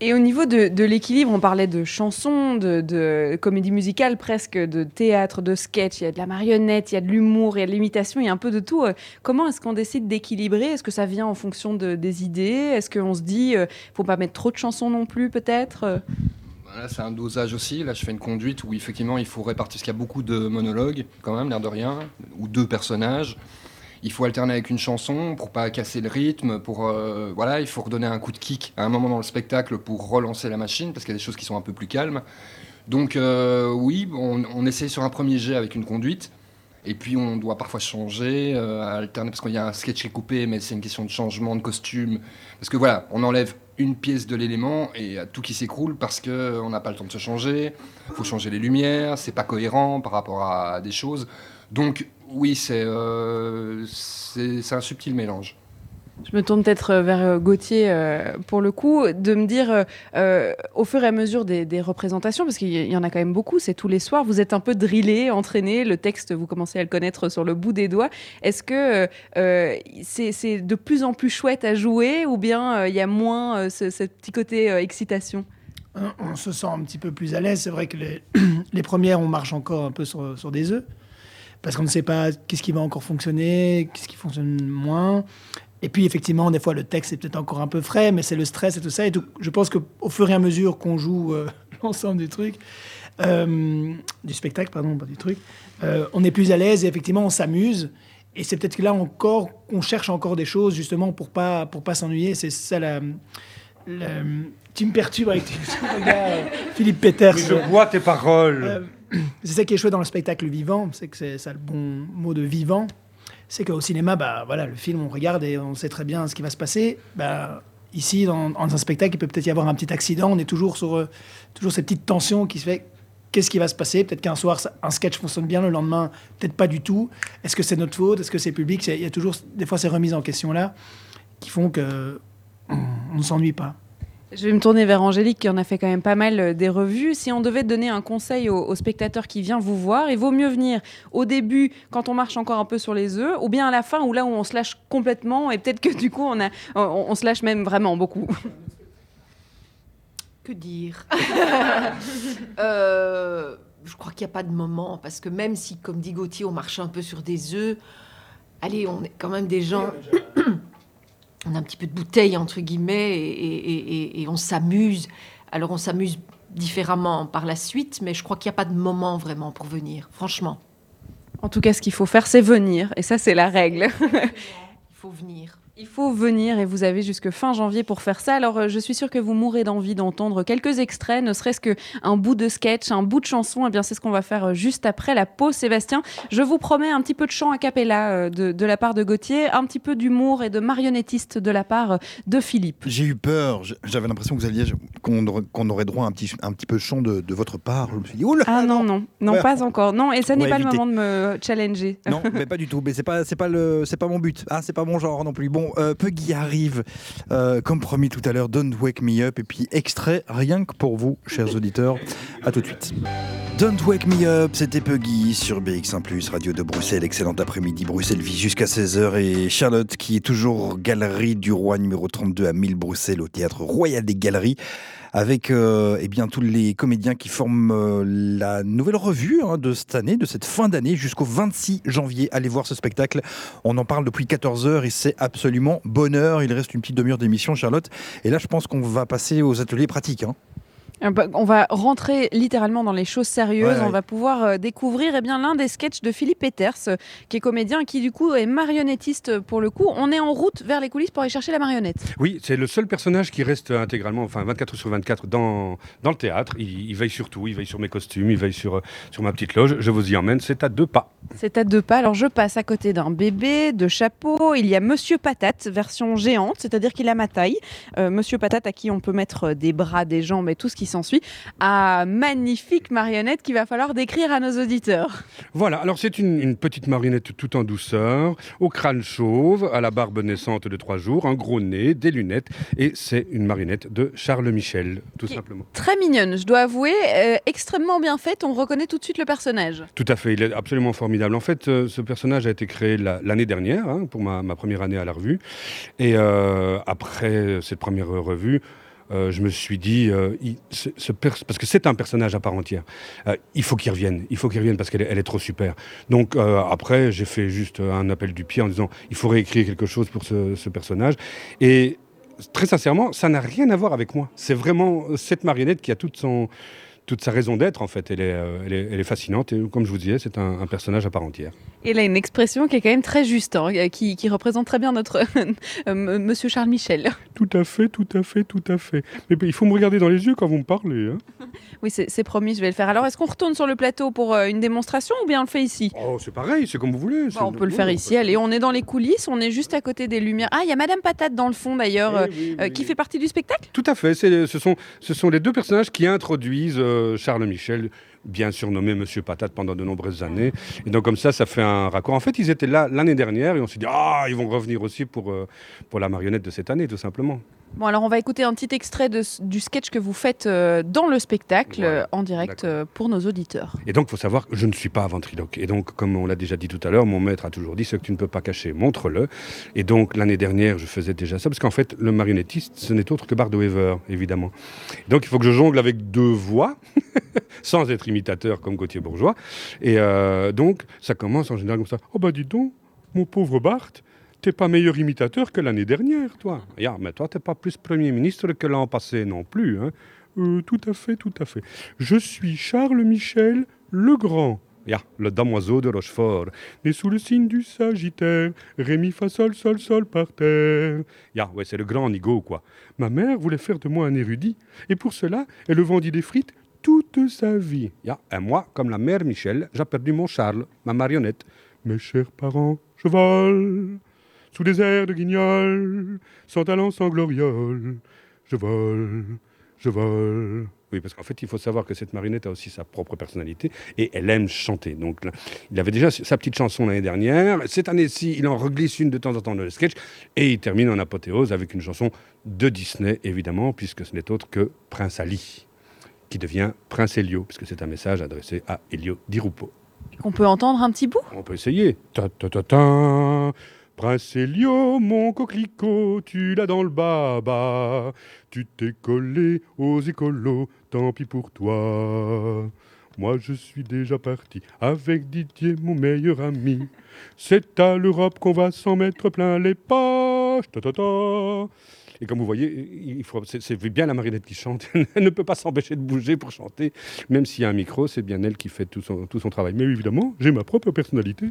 S2: Et au niveau de, l'équilibre, on parlait de chansons, de, comédie musicale presque, de théâtre, de sketch, il y a de la marionnette, il y a de l'humour, il y a de l'imitation, il y a un peu de tout. Euh, comment est-ce qu'on décide d'équilibrer? Est-ce que ça vient en fonction des idées? Est-ce qu'on se dit, ne euh, faut pas mettre trop de chansons non plus peut-être? Euh?
S5: Là, c'est un dosage aussi. Là, je fais une conduite où effectivement, il faut répartir, parce qu'il y a beaucoup de monologues, quand même, l'air de rien, ou deux personnages il faut alterner avec une chanson pour pas casser le rythme, pour euh, voilà, il faut redonner un coup de kick à un moment dans le spectacle pour relancer la machine parce qu'il y a des choses qui sont un peu plus calmes. Donc euh, oui, on, essaie sur un premier jet avec une conduite. Et puis on doit parfois changer, euh, alterner, parce qu'il y a un sketch qui est coupé, mais c'est une question de changement de costume. Parce que voilà, on enlève une pièce de l'élément et tout qui s'écroule parce qu'on n'a pas le temps de se changer. Il faut changer les lumières, c'est pas cohérent par rapport à des choses. Donc oui, euh, c'est un subtil mélange.
S2: Je me tourne peut-être euh, vers euh, Gauthier euh, pour le coup, de me dire au fur et à mesure des, des représentations, parce qu'il y en a quand même beaucoup, c'est tous les soirs, vous êtes un peu drillé, entraîné, le texte, vous commencez à le connaître sur le bout des doigts. Est-ce que c'est de plus en plus chouette à jouer ou bien il y a moins ce, petit côté excitation?
S7: On se sent un petit peu plus à l'aise. C'est vrai que les, les, premières, on marche encore un peu sur, sur des œufs parce qu'on ne sait pas qu'est-ce qui va encore fonctionner, qu'est-ce qui fonctionne moins. Et puis effectivement, des fois, le texte est peut-être encore un peu frais, mais c'est le stress et tout ça. Et je pense qu'au fur et à mesure qu'on joue euh, l'ensemble du truc, euh, du spectacle, pardon, pas du truc, euh, on est plus à l'aise et effectivement, on s'amuse. Et c'est peut-être que là encore, on cherche encore des choses justement pour pas pour pas s'ennuyer. C'est ça la, Tu me perturbes avec tes Philippe Peters.
S8: je vois tes paroles.
S7: C'est ça qui est chouette dans le spectacle vivant, c'est que c'est ça le bon mot de vivant c'est qu'au cinéma, bah, voilà, le film, on regarde et on sait très bien ce qui va se passer. Bah, ici, dans, un spectacle, il peut peut-être y avoir un petit accident. On est toujours sur euh, toujours cette petite tension qui se fait. Qu'est-ce qui va se passer? Peut-être qu'un soir, un sketch fonctionne bien, le lendemain, peut-être pas du tout. Est-ce que c'est notre faute? Est-ce que c'est public? Il y a toujours des fois ces remises en question-là qui font que on ne s'ennuie pas.
S2: Je vais me tourner vers Angélique qui en a fait quand même pas mal euh, des revues. Si on devait donner un conseil au, spectateur qui vient vous voir, il vaut mieux venir au début quand on marche encore un peu sur les œufs ou bien à la fin où là où on se lâche complètement et peut-être que du coup on, a, on, se lâche même vraiment beaucoup.
S4: Que dire? Euh, Je crois qu'il n'y a pas de moment parce que même si, comme dit Gauthier, on marche un peu sur des œufs, allez, on est quand même des gens on a un petit peu de bouteille, entre guillemets, et, on s'amuse. Alors on s'amuse différemment par la suite, mais je crois qu'il n'y a pas de moment vraiment pour venir, franchement.
S2: En tout cas, ce qu'il faut faire, c'est venir, et ça, c'est la règle.
S4: Il faut venir.
S2: Il faut venir et vous avez jusque fin janvier pour faire ça. Alors euh, je suis sûre que vous mourrez d'envie d'entendre quelques extraits, ne serait-ce qu'un bout de sketch, un bout de chanson. Et eh bien c'est ce qu'on va faire euh, juste après la pause, Sébastien. Je vous promets un petit peu de chant a cappella euh, de, la part de Gauthier, un petit peu d'humour et de marionnettiste de la part de Philippe.
S1: J'ai eu peur. J'avais l'impression que vous alliez qu'on aurait droit à un petit, un petit peu de chant de, votre part. Je me suis dit,
S2: ah non, non, non, pas encore. Non, et ça n'est pas le moment de me challenger.
S1: Non, mais pas du tout. Mais c'est pas, c'est pas le, c'est pas mon but. Ah, c'est pas mon genre non plus. Bon, euh, Puggy arrive, euh, comme promis tout à l'heure, Don't Wake Me Up, et puis extrait rien que pour vous, chers auditeurs. À tout de suite. Don't Wake Me Up, c'était Puggy sur BX1+, radio de Bruxelles. Excellent après-midi, Bruxelles vit jusqu'à 16h, et Charlotte, qui est toujours Galerie du Roi numéro 32 à 1000 Bruxelles, au Théâtre Royal des Galeries avec euh, eh bien, tous les comédiens qui forment euh, la nouvelle revue hein, de cette année, de cette fin d'année, jusqu'au 26 janvier. Allez voir ce spectacle. On en parle depuis 14 heures et c'est absolument bonheur. Il reste une petite demi-heure d'émission, Charlotte. Et là, je pense qu'on va passer aux ateliers pratiques. Hein.
S2: Euh, on va rentrer littéralement dans les choses sérieuses. on va pouvoir euh, découvrir eh bien l'un des sketchs de Philippe Peters, euh, qui est comédien, qui du coup est marionnettiste pour le coup. On est en route vers les coulisses pour aller chercher la marionnette.
S8: Oui, c'est le seul personnage qui reste intégralement, enfin 24 sur 24 dans, dans le théâtre. Il, veille sur tout, il veille sur mes costumes, il veille sur, sur ma petite loge. Je vous y emmène, c'est à deux pas.
S2: C'est à deux pas. Alors je passe à côté d'un bébé, de chapeau. Il y a Monsieur Patate, version géante, c'est-à-dire qu'il a ma taille. Monsieur Patate à qui on peut mettre des bras, des jambes et tout ce qui s'ensuit, à magnifique marionnette qu'il va falloir décrire à nos auditeurs.
S8: Voilà, alors c'est une, petite marionnette tout en douceur, au crâne chauve, à la barbe naissante de trois jours, un gros nez, des lunettes, et c'est une marionnette de Charles Michel, tout simplement.
S2: Très mignonne, je dois avouer, euh, extrêmement bien faite, on reconnaît tout de suite le personnage.
S8: Tout à fait, il est absolument formidable. En fait, euh, ce personnage a été créé l'année dernière, hein, pour ma, première année à la revue, et euh, après cette première revue, euh, je me suis dit, euh, ce, parce que c'est un personnage à part entière, euh, il faut qu'il revienne, il faut qu'il revienne parce qu'elle est, trop super. Donc après, j'ai fait juste un appel du pied en disant, il faut réécrire quelque chose pour ce, ce personnage. Et très sincèrement, ça n'a rien à voir avec moi. C'est vraiment cette marionnette qui a toute son toute sa raison d'être, en fait. Elle est, elle, est, fascinante et, comme je vous disais, c'est un, personnage à part entière.
S2: Et elle a une expression qui est quand même très juste, hein, qui, qui, représente très bien notre Monsieur Charles Michel.
S8: Tout à fait, tout à fait, tout à fait. Mais il faut me regarder dans les yeux quand vous me parlez. Hein.
S2: Oui, c'est promis, je vais le faire. Alors, est-ce qu'on retourne sur le plateau pour euh, une démonstration ou bien on le fait ici?
S8: Oh, c'est pareil, c'est comme vous voulez.
S2: on peut le faire ici. Allez, on est dans les coulisses, on est juste à côté des lumières. Ah, il y a Madame Patate dans le fond d'ailleurs, eh euh, qui fait partie du spectacle?
S8: Tout à fait. Ce sont, ce sont les deux personnages qui introduisent de Charles Michel, bien surnommé Monsieur Patate pendant de nombreuses années. Et donc comme ça, ça fait un raccord. En fait, ils étaient là l'année dernière et on s'est dit, ah, ils vont revenir aussi pour, euh, pour la marionnette de cette année, tout simplement.
S2: Bon, alors on va écouter un petit extrait de, du sketch que vous faites euh, dans le spectacle,
S8: Voilà.
S2: euh, en direct euh, pour nos auditeurs.
S8: Et donc, il faut savoir que je ne suis pas ventriloque. Et donc, comme on l'a déjà dit tout à l'heure, mon maître a toujours dit ce que tu ne peux pas cacher, montre-le. Et donc, l'année dernière, je faisais déjà ça, parce qu'en fait, le marionnettiste, ce n'est autre que Bardo Weaver, évidemment. Donc, il faut que je jongle avec deux voix, sans être imitateur comme Gauthier Bourgeois. Et euh, donc, ça commence en général comme ça. Oh, bah, dis donc, mon pauvre Bart, t'es pas meilleur imitateur que l'année dernière, toi. Ya, mais toi, t'es pas plus Premier ministre que l'an passé non plus, hein. Euh, tout à fait, tout à fait. Je suis Charles Michel le Grand. Ya, le damoiseau de Rochefort, né sous le signe du Sagittaire, Rémi fa sol sol sol par terre. Ya, ouais, c'est le grand Nigo, quoi. Ma mère voulait faire de moi un érudit, et pour cela, elle vendit des frites toute sa vie. Ya, et moi, comme la mère Michel, j'ai perdu mon Charles, ma marionnette. Mes chers parents, je vole, sous des airs de guignol, sans talent, sans gloriole. Je vole, je vole. Oui, parce qu'en fait, il faut savoir que cette marionnette a aussi sa propre personnalité et elle aime chanter. Donc, là, il avait déjà sa petite chanson l'année dernière. Cette année-ci, il en reglisse une de temps en temps dans le sketch et il termine en apothéose avec une chanson de Disney, évidemment, puisque ce n'est autre que Prince Ali, qui devient Prince Elio, puisque c'est un message adressé à Elio Di Rupo.
S2: On peut entendre un petit bout?
S8: On peut essayer. Ta ta ta ta. Prince Elio, mon coquelicot, tu l'as dans le baba. Tu t'es collé aux écolos, tant pis pour toi. Moi je suis déjà parti avec Didier, mon meilleur ami. C'est à l'Europe qu'on va s'en mettre plein les poches. Ta. Et comme vous voyez, il faut, c'est, c'est bien la marionnette qui chante. elle ne peut pas s'empêcher de bouger pour chanter. Même s'il y a un micro, c'est bien elle qui fait tout son, tout son travail. Mais évidemment, j'ai ma propre personnalité.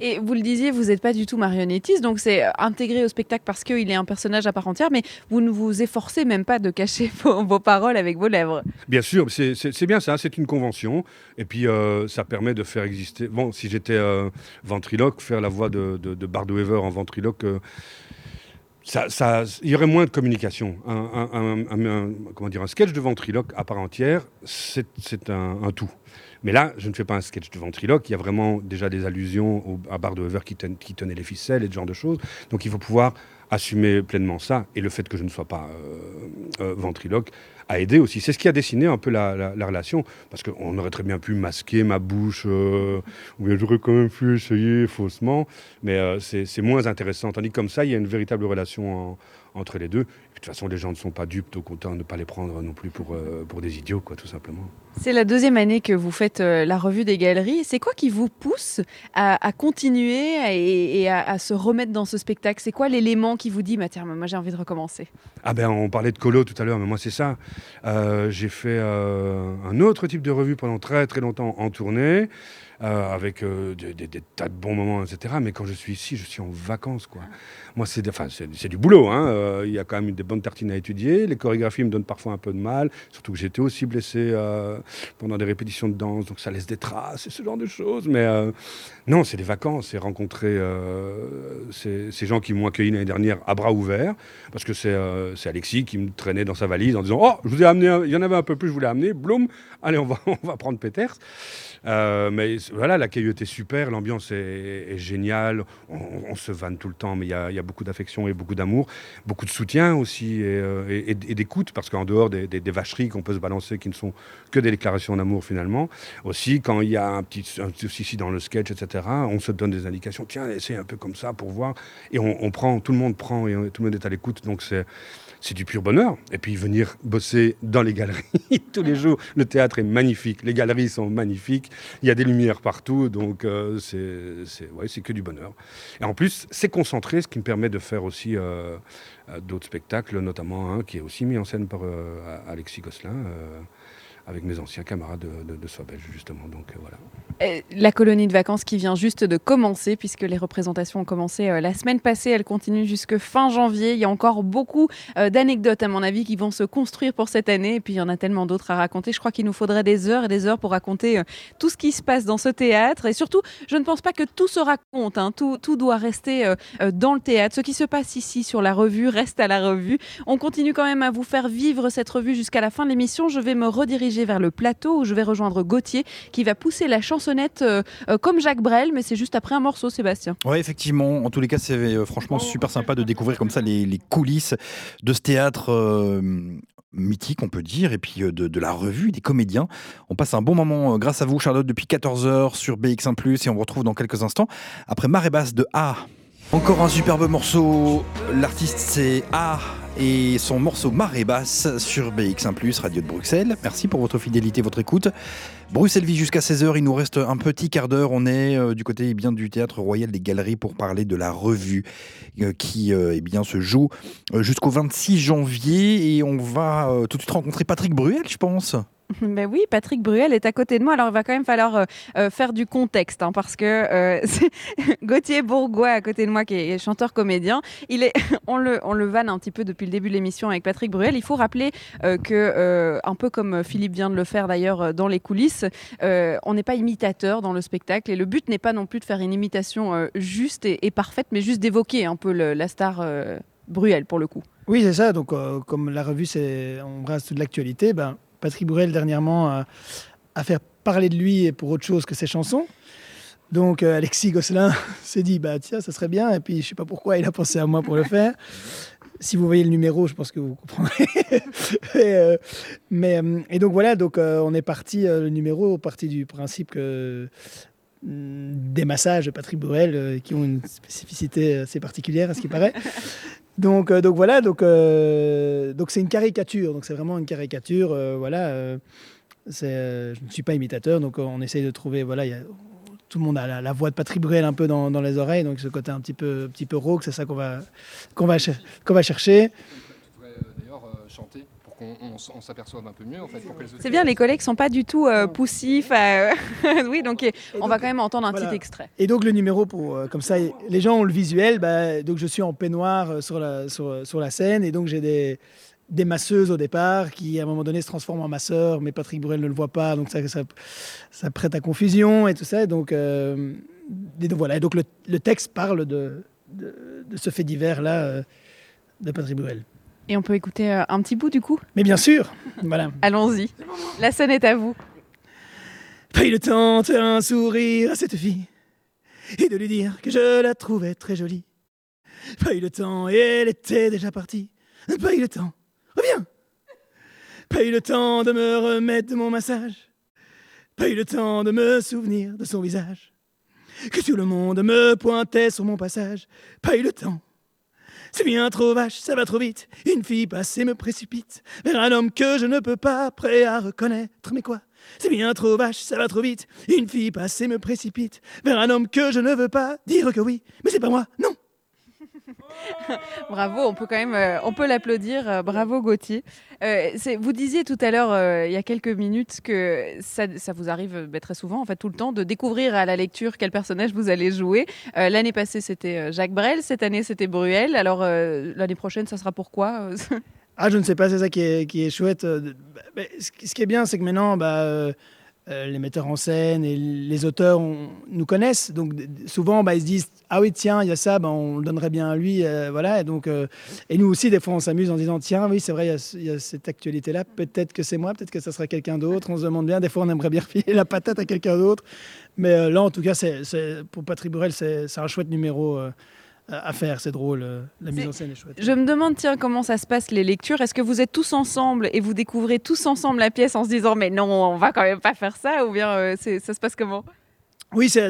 S2: Et vous le disiez, vous n'êtes pas du tout marionnettiste, donc c'est euh, intégré au spectacle parce qu'il est un personnage à part entière, mais vous ne vous efforcez même pas de cacher vos, paroles avec vos lèvres.
S8: Bien sûr, c'est bien ça, c'est une convention. Et puis, euh, ça permet de faire exister. Bon, si j'étais euh, ventriloque, faire la voix de, de, en ventriloque, il y aurait moins de communication. Un, un- un- un- un- comment dire, un sketch de ventriloque à part entière, c'est un tout. Mais là, je ne fais pas un sketch de ventriloque. Il y a vraiment déjà des allusions à Bardo Weaver qui, ten- qui tenait les ficelles et ce genre de choses. Donc, il faut pouvoir assumer pleinement ça. Et le fait que je ne sois pas euh, euh, ventriloque a aidé aussi. C'est ce qui a dessiné un peu la, la- la relation. Parce qu'on aurait très bien pu masquer ma bouche, euh, ou bien j'aurais quand même pu essayer faussement. Mais c'est moins intéressant. Tandis que comme ça, il y a une véritable relation en- entre les deux. Et puis, de toute façon, les gens ne sont pas dupes, au contraire, ne pas les prendre non plus pour, euh, pour des idiots, quoi, tout simplement.
S2: C'est la deuxième année que vous faites euh, la revue des galeries. C'est quoi qui vous pousse à, à continuer à- et, et à, à se remettre dans ce spectacle? C'est quoi l'élément qui vous dit, bah, tiens, moi j'ai envie de recommencer?
S8: Ah ben on parlait de colo tout à l'heure, mais moi c'est ça. Euh, j'ai fait un autre type de revue pendant très très longtemps en tournée, euh, avec euh, des, des- des tas de bons moments, etc. Mais quand je suis ici, je suis en vacances, quoi. Moi c'est enfin, c'est c'est du boulot, hein. Euh, il y a quand même des bonnes tartines à étudier. Les chorégraphies me donnent parfois un peu de mal, surtout que j'étais aussi blessé euh, pendant des répétitions de danse, donc ça laisse des traces et ce genre de choses. Mais euh, non, c'est des vacances, c'est rencontrer euh, ces, ces gens qui m'ont accueilli l'année dernière à bras ouverts, parce que c'est euh, Alexis qui me traînait dans sa valise en disant Oh, je vous ai amené, il y en avait un peu plus, je vous l'ai amené, bloum, allez, on va, on va prendre Peters. Euh, mais voilà, l'accueil était super, l'ambiance est, géniale, on, se vanne tout le temps, mais il y a, beaucoup d'affection et beaucoup d'amour, beaucoup de soutien aussi et, euh, d'écoute, parce qu'en dehors des, vacheries qu'on peut se balancer qui ne sont que des déclarations d'amour finalement, aussi quand il y a un petit, souci dans le sketch, etc., on se donne des indications, tiens, essaye un peu comme ça pour voir, et on, on prend, tout le monde prend et tout le monde est à l'écoute, donc c'est c'est du pur bonheur. Et puis venir bosser dans les galeries tous les jours. Le théâtre est magnifique, les galeries sont magnifiques, il y a des lumières partout, donc euh, c'est ouais, c'est que du bonheur. Et en plus, c'est concentré, ce qui me permet de faire aussi euh, euh, d'autres spectacles, notamment un qui est aussi mis en scène par Alexis Gosselin. Avec mes anciens camarades de, de, Belge, justement. Donc euh, voilà.
S2: La colonie de vacances qui vient juste de commencer, puisque les représentations ont commencé euh, la semaine passée, elles continuent jusque fin janvier. Il y a encore beaucoup euh, d'anecdotes, à mon avis, qui vont se construire pour cette année. Et puis, il y en a tellement d'autres à raconter. Je crois qu'il nous faudrait des heures et des heures pour raconter tout ce qui se passe dans ce théâtre. Et surtout, je ne pense pas que tout se raconte. hein. Tout, doit rester dans le théâtre. Ce qui se passe ici sur la revue reste à la revue. On continue quand même à vous faire vivre cette revue jusqu'à la fin de l'émission. Je vais me rediriger diriger vers le plateau où je vais rejoindre Gauthier qui va pousser la chansonnette euh, euh, comme Jacques Brel, mais c'est juste après un morceau, Sébastien.
S1: Oui, effectivement. En tous les cas, c'est euh, franchement super sympa de découvrir comme ça les, les coulisses de ce théâtre euh, mythique, on peut dire, et puis de, de la revue des comédiens. On passe un bon moment grâce à vous, Charlotte, depuis 14h sur BX1+, et on vous retrouve dans quelques instants après Marée Basse de A. Encore un superbe morceau. L'artiste, c'est A et son morceau Marée Basse sur BX1+, Radio de Bruxelles. Merci pour votre fidélité, votre écoute. Bruxelles vit jusqu'à 16h, il nous reste un petit quart d'heure. On est euh, du côté eh bien, du Théâtre Royal des Galeries pour parler de la revue euh, qui euh, eh bien, se joue jusqu'au 26 janvier. Et on va tout de suite rencontrer Patrick Bruel, je pense.
S2: Ben oui, Patrick Bruel est à côté de moi. Alors, il va quand même falloir euh, euh, faire du contexte, hein, parce que euh, Gauthier Bourgois à côté de moi, qui est chanteur-comédien. Il est, on le, on le vanne un petit peu depuis le début de l'émission avec Patrick Bruel. Il faut rappeler euh, que, euh, un peu comme Philippe vient de le faire d'ailleurs dans les coulisses, on n'est pas imitateur dans le spectacle, et le but n'est pas non plus de faire une imitation juste et, parfaite, mais juste d'évoquer un peu la star Bruel pour le coup.
S7: Oui, c'est ça. Donc, comme la revue, c'est on brasse toute l'actualité, ben, Patrick Bruel, dernièrement, a, a fait parler de lui pour autre chose que ses chansons. Donc, euh, Alexis Gosselin s'est dit, bah, tiens, ça serait bien. Et puis, je sais pas pourquoi, il a pensé à moi pour le faire. Si vous voyez le numéro, je pense que vous comprendrez. et, euh, mais, euh, et donc, voilà, donc, euh, on est parti, euh, le numéro, parti du principe que mm, des massages de Patrick euh, qui ont une spécificité assez particulière, à ce qui paraît. Donc, euh, donc voilà, donc euh, donc c'est une caricature, donc c'est vraiment une caricature, euh, voilà. je ne suis pas imitateur, donc on essaye de trouver, voilà, tout le monde a la, voix de Patrick Bruel un peu dans, les oreilles, donc ce côté un petit peu, petit peu rauque, c'est ça qu'on va qu'on va qu'on va chercher.
S5: Tu pourrais d'ailleurs chanter qu'on on on s'aperçoive un peu mieux en fait. pour que les
S2: C'est bien, les collègues sont pas du tout euh, poussifs. à- oui, donc euh, on va quand même entendre un
S7: voilà.
S2: petit extrait.
S7: Et donc le numéro pour euh, comme ça, les gens ont le visuel. bah, donc je suis en peignoir euh, sur la sur, sur la scène et donc j'ai des des masseuses au départ qui à un moment donné se transforment en masseurs, mais Patrick Bruel ne le voit pas, donc ça ça, ça prête à confusion et tout ça. Donc euh, et donc voilà. Et donc le, le texte parle de, de de ce fait divers là de Patrick Bruel.
S2: Et on peut écouter euh, un petit bout du coup
S7: Mais bien sûr, voilà.
S2: Allons-y. La scène est à vous.
S7: Pas eu le temps de un sourire à cette fille et de lui dire que je la trouvais très jolie. Pas eu le temps et elle était déjà partie. Pas eu le temps. Reviens. Pas eu le temps de me remettre de mon massage. Pas eu le temps de me souvenir de son visage. Que tout le monde me pointait sur mon passage. Pas eu le temps. C'est bien trop vache, ça va trop vite. Une fille passe et me précipite vers un homme que je ne peux pas, prêt à reconnaître. Mais quoi? C'est bien trop vache, ça va trop vite. Une fille passe et me précipite vers un homme que je ne veux pas dire que oui. Mais c'est pas moi, non.
S2: Bravo, on peut quand même, euh, on peut l'applaudir. euh, bravo Gauthier. Euh, vous disiez tout à l'heure, il y a quelques minutes, que ça, ça vous arrive bah, très souvent, en fait tout le temps, de découvrir à la lecture quel personnage vous allez jouer. L'année passée, c'était Jacques Brel. Cette année, c'était Bruel. Alors l'année prochaine, ça sera pourquoi
S7: Ah, je ne sais pas, c'est ça qui est, qui est chouette. bah, ce qui ce qui est bien, c'est que maintenant, bah, euh, les metteurs en scène et les auteurs nous connaissent. Donc souvent, bah, ils se disent Ah oui, tiens, il y a ça, bah, on le donnerait bien à lui. euh, voilà. Euh, et nous aussi, des fois, on s'amuse en disant Tiens, oui, c'est vrai, il y a cette actualité-là. Peut-être que c'est moi, peut-être que ça sera quelqu'un d'autre. On se demande bien. Des fois, on aimerait bien refiler la patate à quelqu'un d'autre. Mais là, en tout cas, pour Patrick Borel, c'est, un chouette numéro à faire. C'est drôle. euh, la mise en scène est chouette.
S2: Je me demande, tiens, comment ça se passe les lectures Est-ce que vous êtes tous ensemble et vous découvrez tous ensemble la pièce en se disant mais non, on va quand même pas faire ça Ou bien euh, ça se passe comment?
S7: Oui, c'est,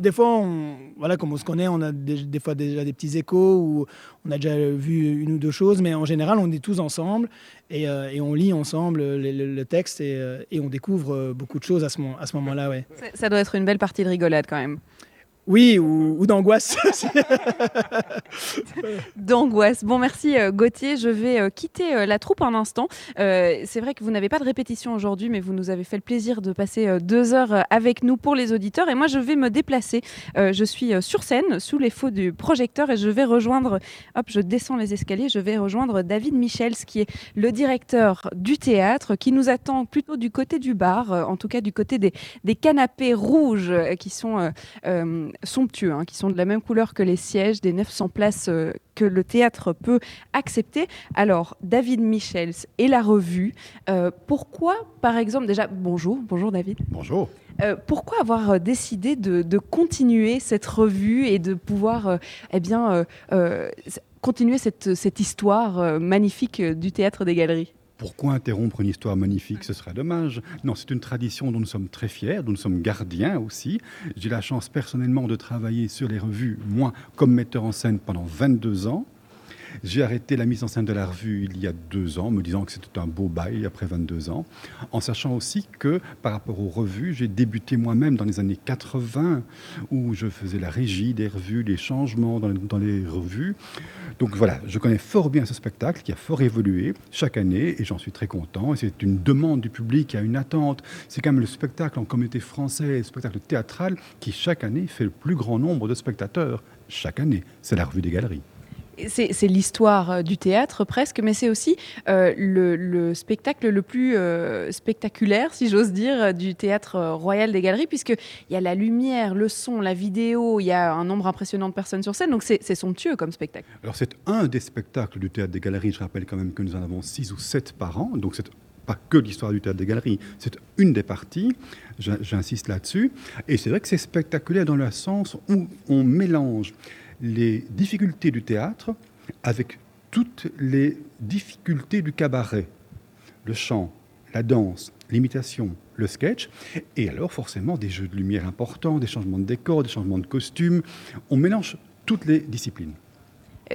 S7: des fois, on, voilà, comme on se connaît, on a des, des fois déjà des petits échos ou on a déjà vu une ou deux choses, mais en général, on est tous ensemble et, euh, et on lit ensemble le, le- le texte et, et on découvre beaucoup de choses à ce, moment- à ce moment-là. Ouais.
S2: Ça- Ça doit être une belle partie de rigolade quand même.
S7: Oui, ou, d'angoisse.
S2: D'angoisse. Bon, merci euh, Gauthier. Je vais euh, quitter euh, la troupe un instant. C'est vrai que vous n'avez pas de répétition aujourd'hui, mais vous nous avez fait le plaisir de passer deux heures avec nous pour les auditeurs. Et moi, je vais me déplacer. Je suis sur scène, sous les feux du projecteur, et je vais rejoindre. Hop, je descends les escaliers. Je vais rejoindre David Michels, qui est le directeur du théâtre, qui nous attend plutôt du côté du bar, en tout cas du côté des, canapés rouges qui sont somptueux, hein, qui sont de la même couleur que les sièges, des 900 places euh, que le théâtre peut accepter. Alors, David Michels et la revue, euh, pourquoi, par exemple, déjà, bonjour, bonjour David.
S9: Bonjour.
S2: Euh, pourquoi avoir décidé de, de continuer cette revue et de pouvoir eh bien, continuer cette, cette histoire magnifique du théâtre des galeries?
S9: Pourquoi interrompre une histoire magnifique Ce serait dommage. Non, c'est une tradition dont nous sommes très fiers, dont nous sommes gardiens aussi. J'ai la chance personnellement de travailler sur les revues, moi, comme metteur en scène pendant 22 ans. J'ai arrêté la mise en scène de la revue il y a deux ans, me disant que c'était un beau bail après 22 ans, en sachant aussi que par rapport aux revues, j'ai débuté moi-même dans les années 80, où je faisais la régie des revues, les changements dans les, revues. Donc voilà, je connais fort bien ce spectacle qui a fort évolué chaque année et j'en suis très content. C'est une demande du public, il y a une attente. C'est quand même le spectacle en communauté française, le spectacle théâtral qui chaque année fait le plus grand nombre de spectateurs. Chaque année, c'est la revue des galeries.
S2: C'est l'histoire euh, du théâtre presque, mais c'est aussi euh, le, le spectacle le plus euh, spectaculaire, si j'ose dire, du théâtre royal des galeries, puisqu'il y a la lumière, le son, la vidéo, il y a un nombre impressionnant de personnes sur scène, donc c'est somptueux comme spectacle.
S9: Alors c'est un des spectacles du théâtre des galeries. Je rappelle quand même que nous en avons six ou sept par an. Donc c'est pas que l'histoire du théâtre des galeries, c'est une des parties. J'in- J'insiste là-dessus. Et c'est vrai que c'est spectaculaire dans le sens où on mélange les difficultés du théâtre avec toutes les difficultés du cabaret, le chant, la danse, l'imitation, le sketch, et alors forcément des jeux de lumière importants, des changements de décor, des changements de costumes. On mélange toutes les disciplines.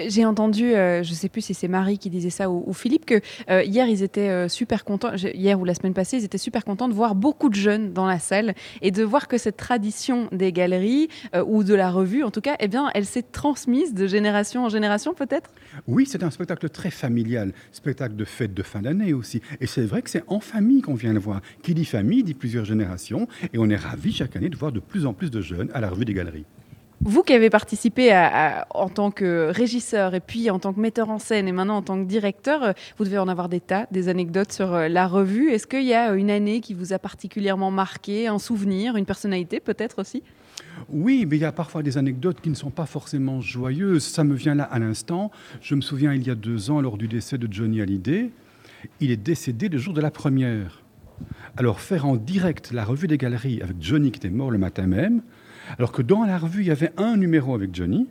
S2: J'ai entendu, euh, je ne sais plus si c'est Marie qui disait ça ou, Philippe, que euh, hier ils étaient euh, super contents, hier ou la semaine passée, ils étaient super contents de voir beaucoup de jeunes dans la salle et de voir que cette tradition des galeries ou de la revue, en tout cas, eh bien, elle s'est transmise de génération en génération peut-être?
S9: Oui, c'est un spectacle très familial, spectacle de fête de fin d'année aussi. Et c'est vrai que c'est en famille qu'on vient le voir. Qui dit famille dit plusieurs générations. Et on est ravis chaque année de voir de plus en plus de jeunes à la revue des galeries.
S2: Vous qui avez participé en tant que régisseur et puis en tant que metteur en scène et maintenant en tant que directeur, euh, vous devez en avoir des tas, des anecdotes sur euh, la revue. Est-ce qu'il y a euh, une année qui vous a particulièrement marqué, un souvenir, une personnalité peut-être aussi?
S9: Oui, mais il y a parfois des anecdotes qui ne sont pas forcément joyeuses. Ça me vient là à l'instant. Je me souviens, il y a deux ans, lors du décès de Johnny Hallyday, il est décédé le jour de la première. Alors faire en direct la revue des galeries avec Johnny qui était mort le matin même, alors que dans la revue, il y avait un numéro avec Johnny,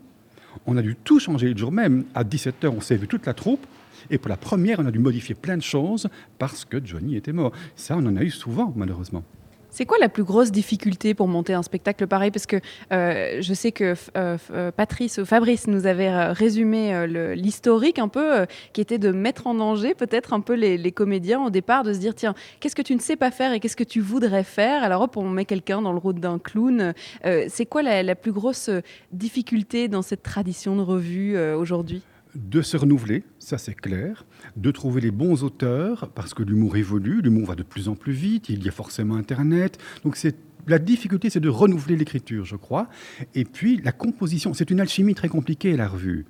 S9: on a dû tout changer le jour même. À 17h, on s'est vu toute la troupe. Et pour la première, on a dû modifier plein de choses parce que Johnny était mort. Ça, on en a eu souvent, malheureusement.
S2: C'est quoi la plus grosse difficulté pour monter un spectacle pareil? Parce que euh, je sais que euh, euh, Patrice ou Fabrice nous avait résumé l'historique un peu, qui était de mettre en danger peut-être un peu les, comédiens au départ, de se dire tiens, qu'est-ce que tu ne sais pas faire et qu'est-ce que tu voudrais faire? Alors hop, on met quelqu'un dans le rôle d'un clown. C'est quoi la, plus grosse difficulté dans cette tradition de revue aujourd'hui?
S9: De se renouveler, ça c'est clair, de trouver les bons auteurs, parce que l'humour évolue, l'humour va de plus en plus vite, il y a forcément Internet, donc la difficulté, c'est de renouveler l'écriture, je crois. Et puis la composition, c'est une alchimie très compliquée, la revue.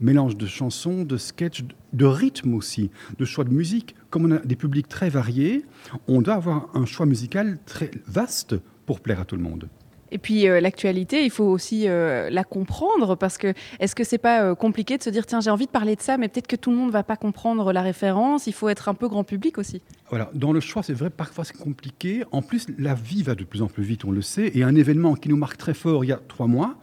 S9: Mélange de chansons, de sketchs, de rythme aussi, de choix de musique. Comme on a des publics très variés, on doit avoir un choix musical très vaste pour plaire à tout le monde.
S2: Et puis euh, l'actualité, il faut aussi euh, la comprendre parce que est-ce que c'est pas euh, compliqué de se dire tiens j'ai envie de parler de ça mais peut-être que tout le monde va pas comprendre la référence. Il faut être un peu grand public aussi.
S9: Voilà, dans le choix, c'est vrai, parfois c'est compliqué. En plus, la vie va de plus en plus vite, on le sait. Et un événement qui nous marque très fort il y a trois mois,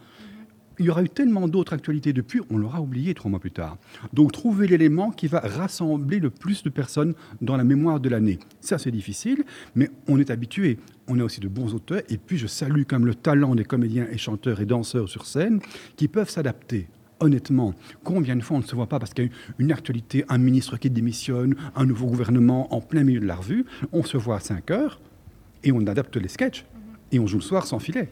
S9: il y aura eu tellement d'autres actualités depuis, on l'aura oublié trois mois plus tard. Donc, trouver l'élément qui va rassembler le plus de personnes dans la mémoire de l'année. Ça, c'est difficile, mais on est habitué. On a aussi de bons auteurs. Et puis, je salue comme le talent des comédiens et chanteurs et danseurs sur scène qui peuvent s'adapter honnêtement, combien de fois on ne se voit pas parce qu'il y a une actualité, un ministre qui démissionne, un nouveau gouvernement en plein milieu de la revue, on se voit à 5 heures et on adapte les sketchs et on joue le soir sans filet.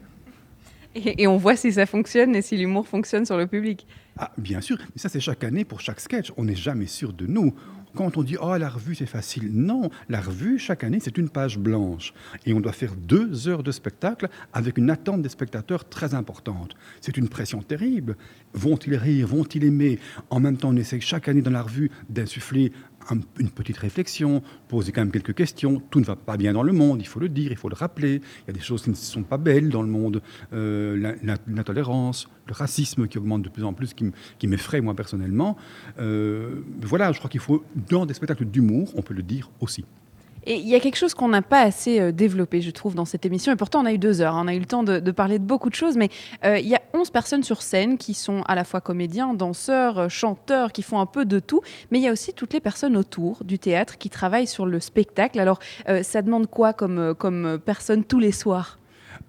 S2: Et, on voit si ça fonctionne et si l'humour fonctionne sur le public.
S9: Ah, bien sûr, mais ça c'est chaque année pour chaque sketch, on n'est jamais sûr de nous. Quand on dit oh la revue c'est facile, non, la revue chaque année c'est une page blanche et on doit faire deux heures de spectacle avec une attente des spectateurs très importante. C'est une pression terrible. Vont-ils rire, vont-ils aimer? En même temps, on essaie chaque année dans la revue d'insuffler une petite réflexion, poser quand même quelques questions. Tout ne va pas bien dans le monde, il faut le dire, il faut le rappeler. Il y a des choses qui ne sont pas belles dans le monde. Euh, l'intolérance, le racisme qui augmente de plus en plus, qui m'effraie moi personnellement. Euh, voilà, je crois qu'il faut, dans des spectacles d'humour, on peut le dire aussi.
S2: Et il y a quelque chose qu'on n'a pas assez euh, développé, je trouve, dans cette émission. Et pourtant, on a eu deux heures. Hein. On a eu le temps de, parler de beaucoup de choses. Mais euh, il y a 11 personnes sur scène qui sont à la fois comédiens, danseurs, euh, chanteurs, qui font un peu de tout. Mais il y a aussi toutes les personnes autour du théâtre qui travaillent sur le spectacle. Alors, ça demande quoi comme, comme personne tous les soirs?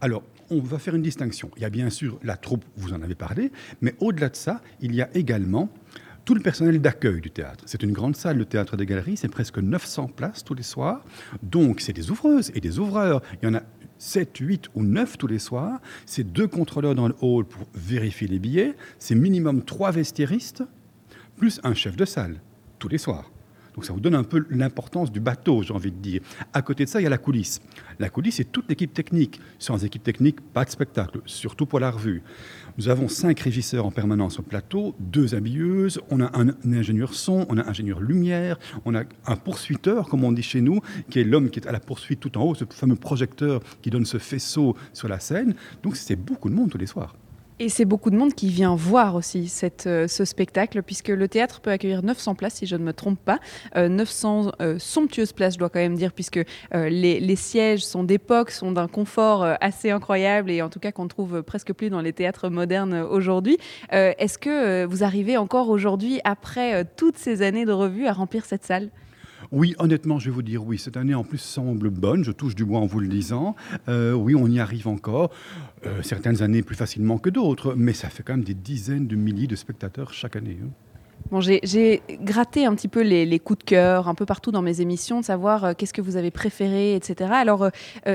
S9: Alors, on va faire une distinction. Il y a bien sûr la troupe, vous en avez parlé, mais au-delà de ça, il y a également tout le personnel d'accueil du théâtre. C'est une grande salle, le théâtre des galeries, c'est presque 900 places tous les soirs. Donc, c'est des ouvreuses et des ouvreurs. Il y en a 7, 8 ou 9 tous les soirs. C'est deux contrôleurs dans le hall pour vérifier les billets. C'est minimum trois vestiairistes, plus un chef de salle, tous les soirs. Donc ça vous donne un peu l'importance du bateau, j'ai envie de dire. À côté de ça, il y a la coulisse. La coulisse, c'est toute l'équipe technique. Sans équipe technique, pas de spectacle, surtout pour la revue. Nous avons cinq régisseurs en permanence au plateau, deux habilleuses, on a un, ingénieur son, on a un ingénieur lumière, on a un poursuiteur, comme on dit chez nous, qui est l'homme qui est à la poursuite tout en haut, ce fameux projecteur qui donne ce faisceau sur la scène. Donc c'est beaucoup de monde tous les soirs.
S2: Et c'est beaucoup de monde qui vient voir aussi cette, euh, ce spectacle, puisque le théâtre peut accueillir 900 places, si je ne me trompe pas. 900 euh, euh, somptueuses places, je dois quand même dire, puisque les, les, sièges sont d'époque, sont d'un confort assez incroyable, et en tout cas qu'on trouve presque plus dans les théâtres modernes aujourd'hui. Est-ce que vous arrivez encore aujourd'hui, après toutes ces années de revue, à remplir cette salle?
S9: Oui, honnêtement, je vais vous dire oui. Cette année, en plus, semble bonne. Je touche du bois en vous le disant. Euh, oui, on y arrive encore. Euh, certaines années plus facilement que d'autres, mais ça fait quand même des dizaines de milliers de spectateurs chaque année. Hein.
S2: Bon, j'ai gratté un petit peu les, coups de cœur un peu partout dans mes émissions, de savoir euh, qu'est-ce que vous avez préféré, etc. Alors,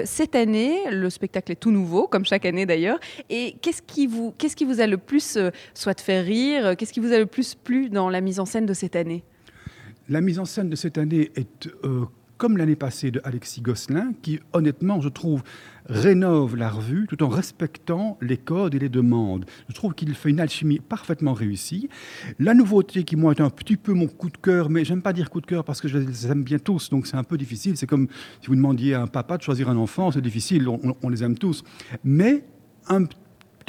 S2: cette année, le spectacle est tout nouveau, comme chaque année d'ailleurs. Et qu'est-ce qui, vous, qui vous a le plus soit fait rire Qu'est-ce qui vous a le plus plu dans la mise en scène de cette année?
S9: La mise en scène de cette année est euh, comme l'année passée de Alexis Gosselin, qui honnêtement, je trouve, rénove la revue tout en respectant les codes et les demandes. Je trouve qu'il fait une alchimie parfaitement réussie. La nouveauté qui, moi, est un petit peu mon coup de cœur, mais j'aime pas dire coup de cœur parce que je les aime bien tous, donc c'est un peu difficile. C'est comme si vous demandiez à un papa de choisir un enfant, c'est difficile, on, les aime tous. Mais un Petit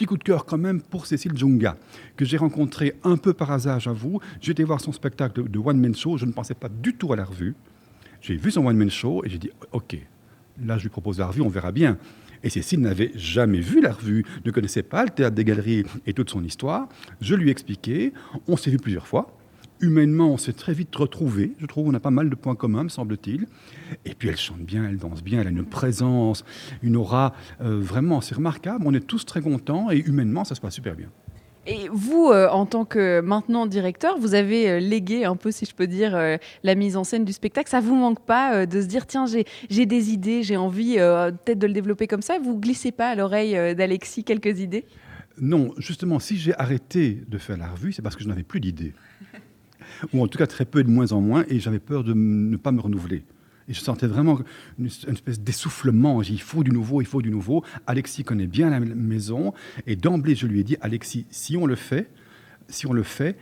S9: coup de cœur quand même pour Cécile Junga, que j'ai rencontré un peu par hasard, j'avoue. J'étais voir son spectacle de One Man Show, je ne pensais pas du tout à la revue. J'ai vu son One Man Show et j'ai dit, ok, là je lui propose la revue, on verra bien. Et Cécile n'avait jamais vu la revue, ne connaissait pas le théâtre des galeries et toute son histoire. Je lui ai expliqué, on s'est vu plusieurs fois humainement, on s'est très vite retrouvés. Je trouve qu'on a pas mal de points communs, me semble-t-il. Et puis elle chante bien, elle danse bien, elle a une présence, une aura euh, vraiment assez remarquable. On est tous très contents et humainement, ça se passe super bien.
S2: Et vous, euh, en tant que maintenant directeur, vous avez euh, légué un peu, si je peux dire, la mise en scène du spectacle. Ça vous manque pas de se dire, tiens, j'ai des idées, j'ai envie peut-être de le développer comme ça Vous glissez pas à l'oreille d'Alexis quelques idées?
S9: Non, justement, si j'ai arrêté de faire la revue, c'est parce que je n'avais plus d'idées ou en tout cas très peu de moins en moins, et j'avais peur de ne pas me renouveler. Et je sentais vraiment une, espèce d'essoufflement. Il faut du nouveau, il faut du nouveau. Alexis connaît bien la maison, et d'emblée, je lui ai dit, Alexis, si on le fait, si on le fait,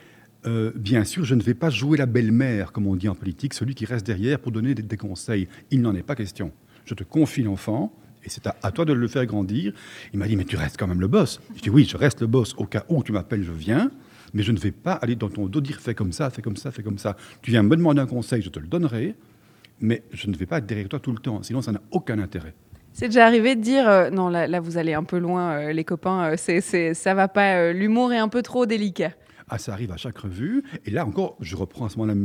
S9: euh, bien sûr, je ne vais pas jouer la belle-mère, comme on dit en politique, celui qui reste derrière pour donner des, conseils. Il n'en est pas question. Je te confie l'enfant, et c'est à, toi de le faire grandir. Il m'a dit, mais tu restes quand même le boss. Je dis, oui, je reste le boss. Au cas où tu m'appelles, je viens mais je ne vais pas aller dans ton dos dire fais comme ça, fais comme ça, fais comme ça. Tu viens me demander un conseil, je te le donnerai, mais je ne vais pas être derrière toi tout le temps, sinon ça n'a aucun intérêt.
S2: C'est déjà arrivé de dire euh, non là, là, vous allez un peu loin euh, les copains, euh, c'est, c'est, ça va pas, l'humour est un peu trop délicat.
S9: Ah ça arrive à chaque revue et là encore je reprends à ce moment-là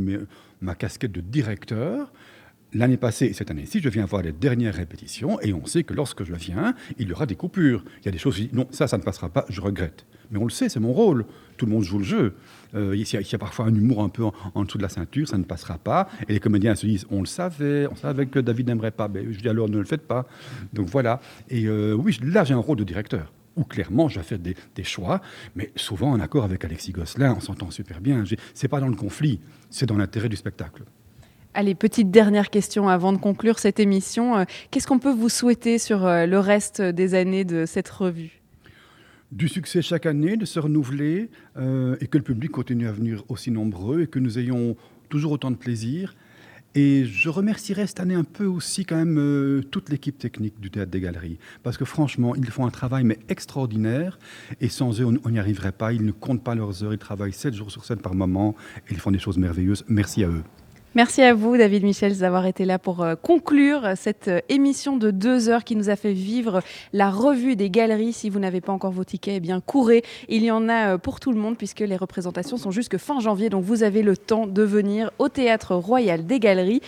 S9: ma casquette de directeur. L'année passée et cette année-ci, je viens voir les dernières répétitions et on sait que lorsque je viens, il y aura des coupures. Il y a des choses, non, ça, ça ne passera pas, je regrette. Mais on le sait, c'est mon rôle. Tout le monde joue le jeu. Euh, il, y a, parfois un humour un peu en, dessous de la ceinture, ça ne passera pas. Et les comédiens se disent, on le savait, on savait que David n'aimerait pas. Mais je dis alors, ne le faites pas. Donc voilà. Et euh, oui, là, j'ai un rôle de directeur où clairement je vais faire des, choix, mais souvent en accord avec Alexis Gosselin, on s'entend super bien. C'est pas dans le conflit, c'est dans l'intérêt du spectacle.
S2: Allez, petite dernière question avant de conclure cette émission. Euh, qu'est-ce qu'on peut vous souhaiter sur le reste des années de cette revue?
S9: Du succès chaque année, de se renouveler euh, et que le public continue à venir aussi nombreux et que nous ayons toujours autant de plaisir. Et je remercierai cette année un peu aussi quand même euh, toute l'équipe technique du Théâtre des Galeries. Parce que franchement, ils font un travail mais extraordinaire. Et sans eux, on n'y arriverait pas. Ils ne comptent pas leurs heures. Ils travaillent 7 jours sur 7 par moment. Et ils font des choses merveilleuses. Merci à eux.
S2: Merci à vous, David Michel, d'avoir été là pour euh, conclure cette euh, émission de deux heures qui nous a fait vivre la revue des galeries. Si vous n'avez pas encore vos tickets, eh bien courez. Il y en a euh, pour tout le monde puisque les représentations sont jusque fin janvier. Donc vous avez le temps de venir au Théâtre Royal des Galeries.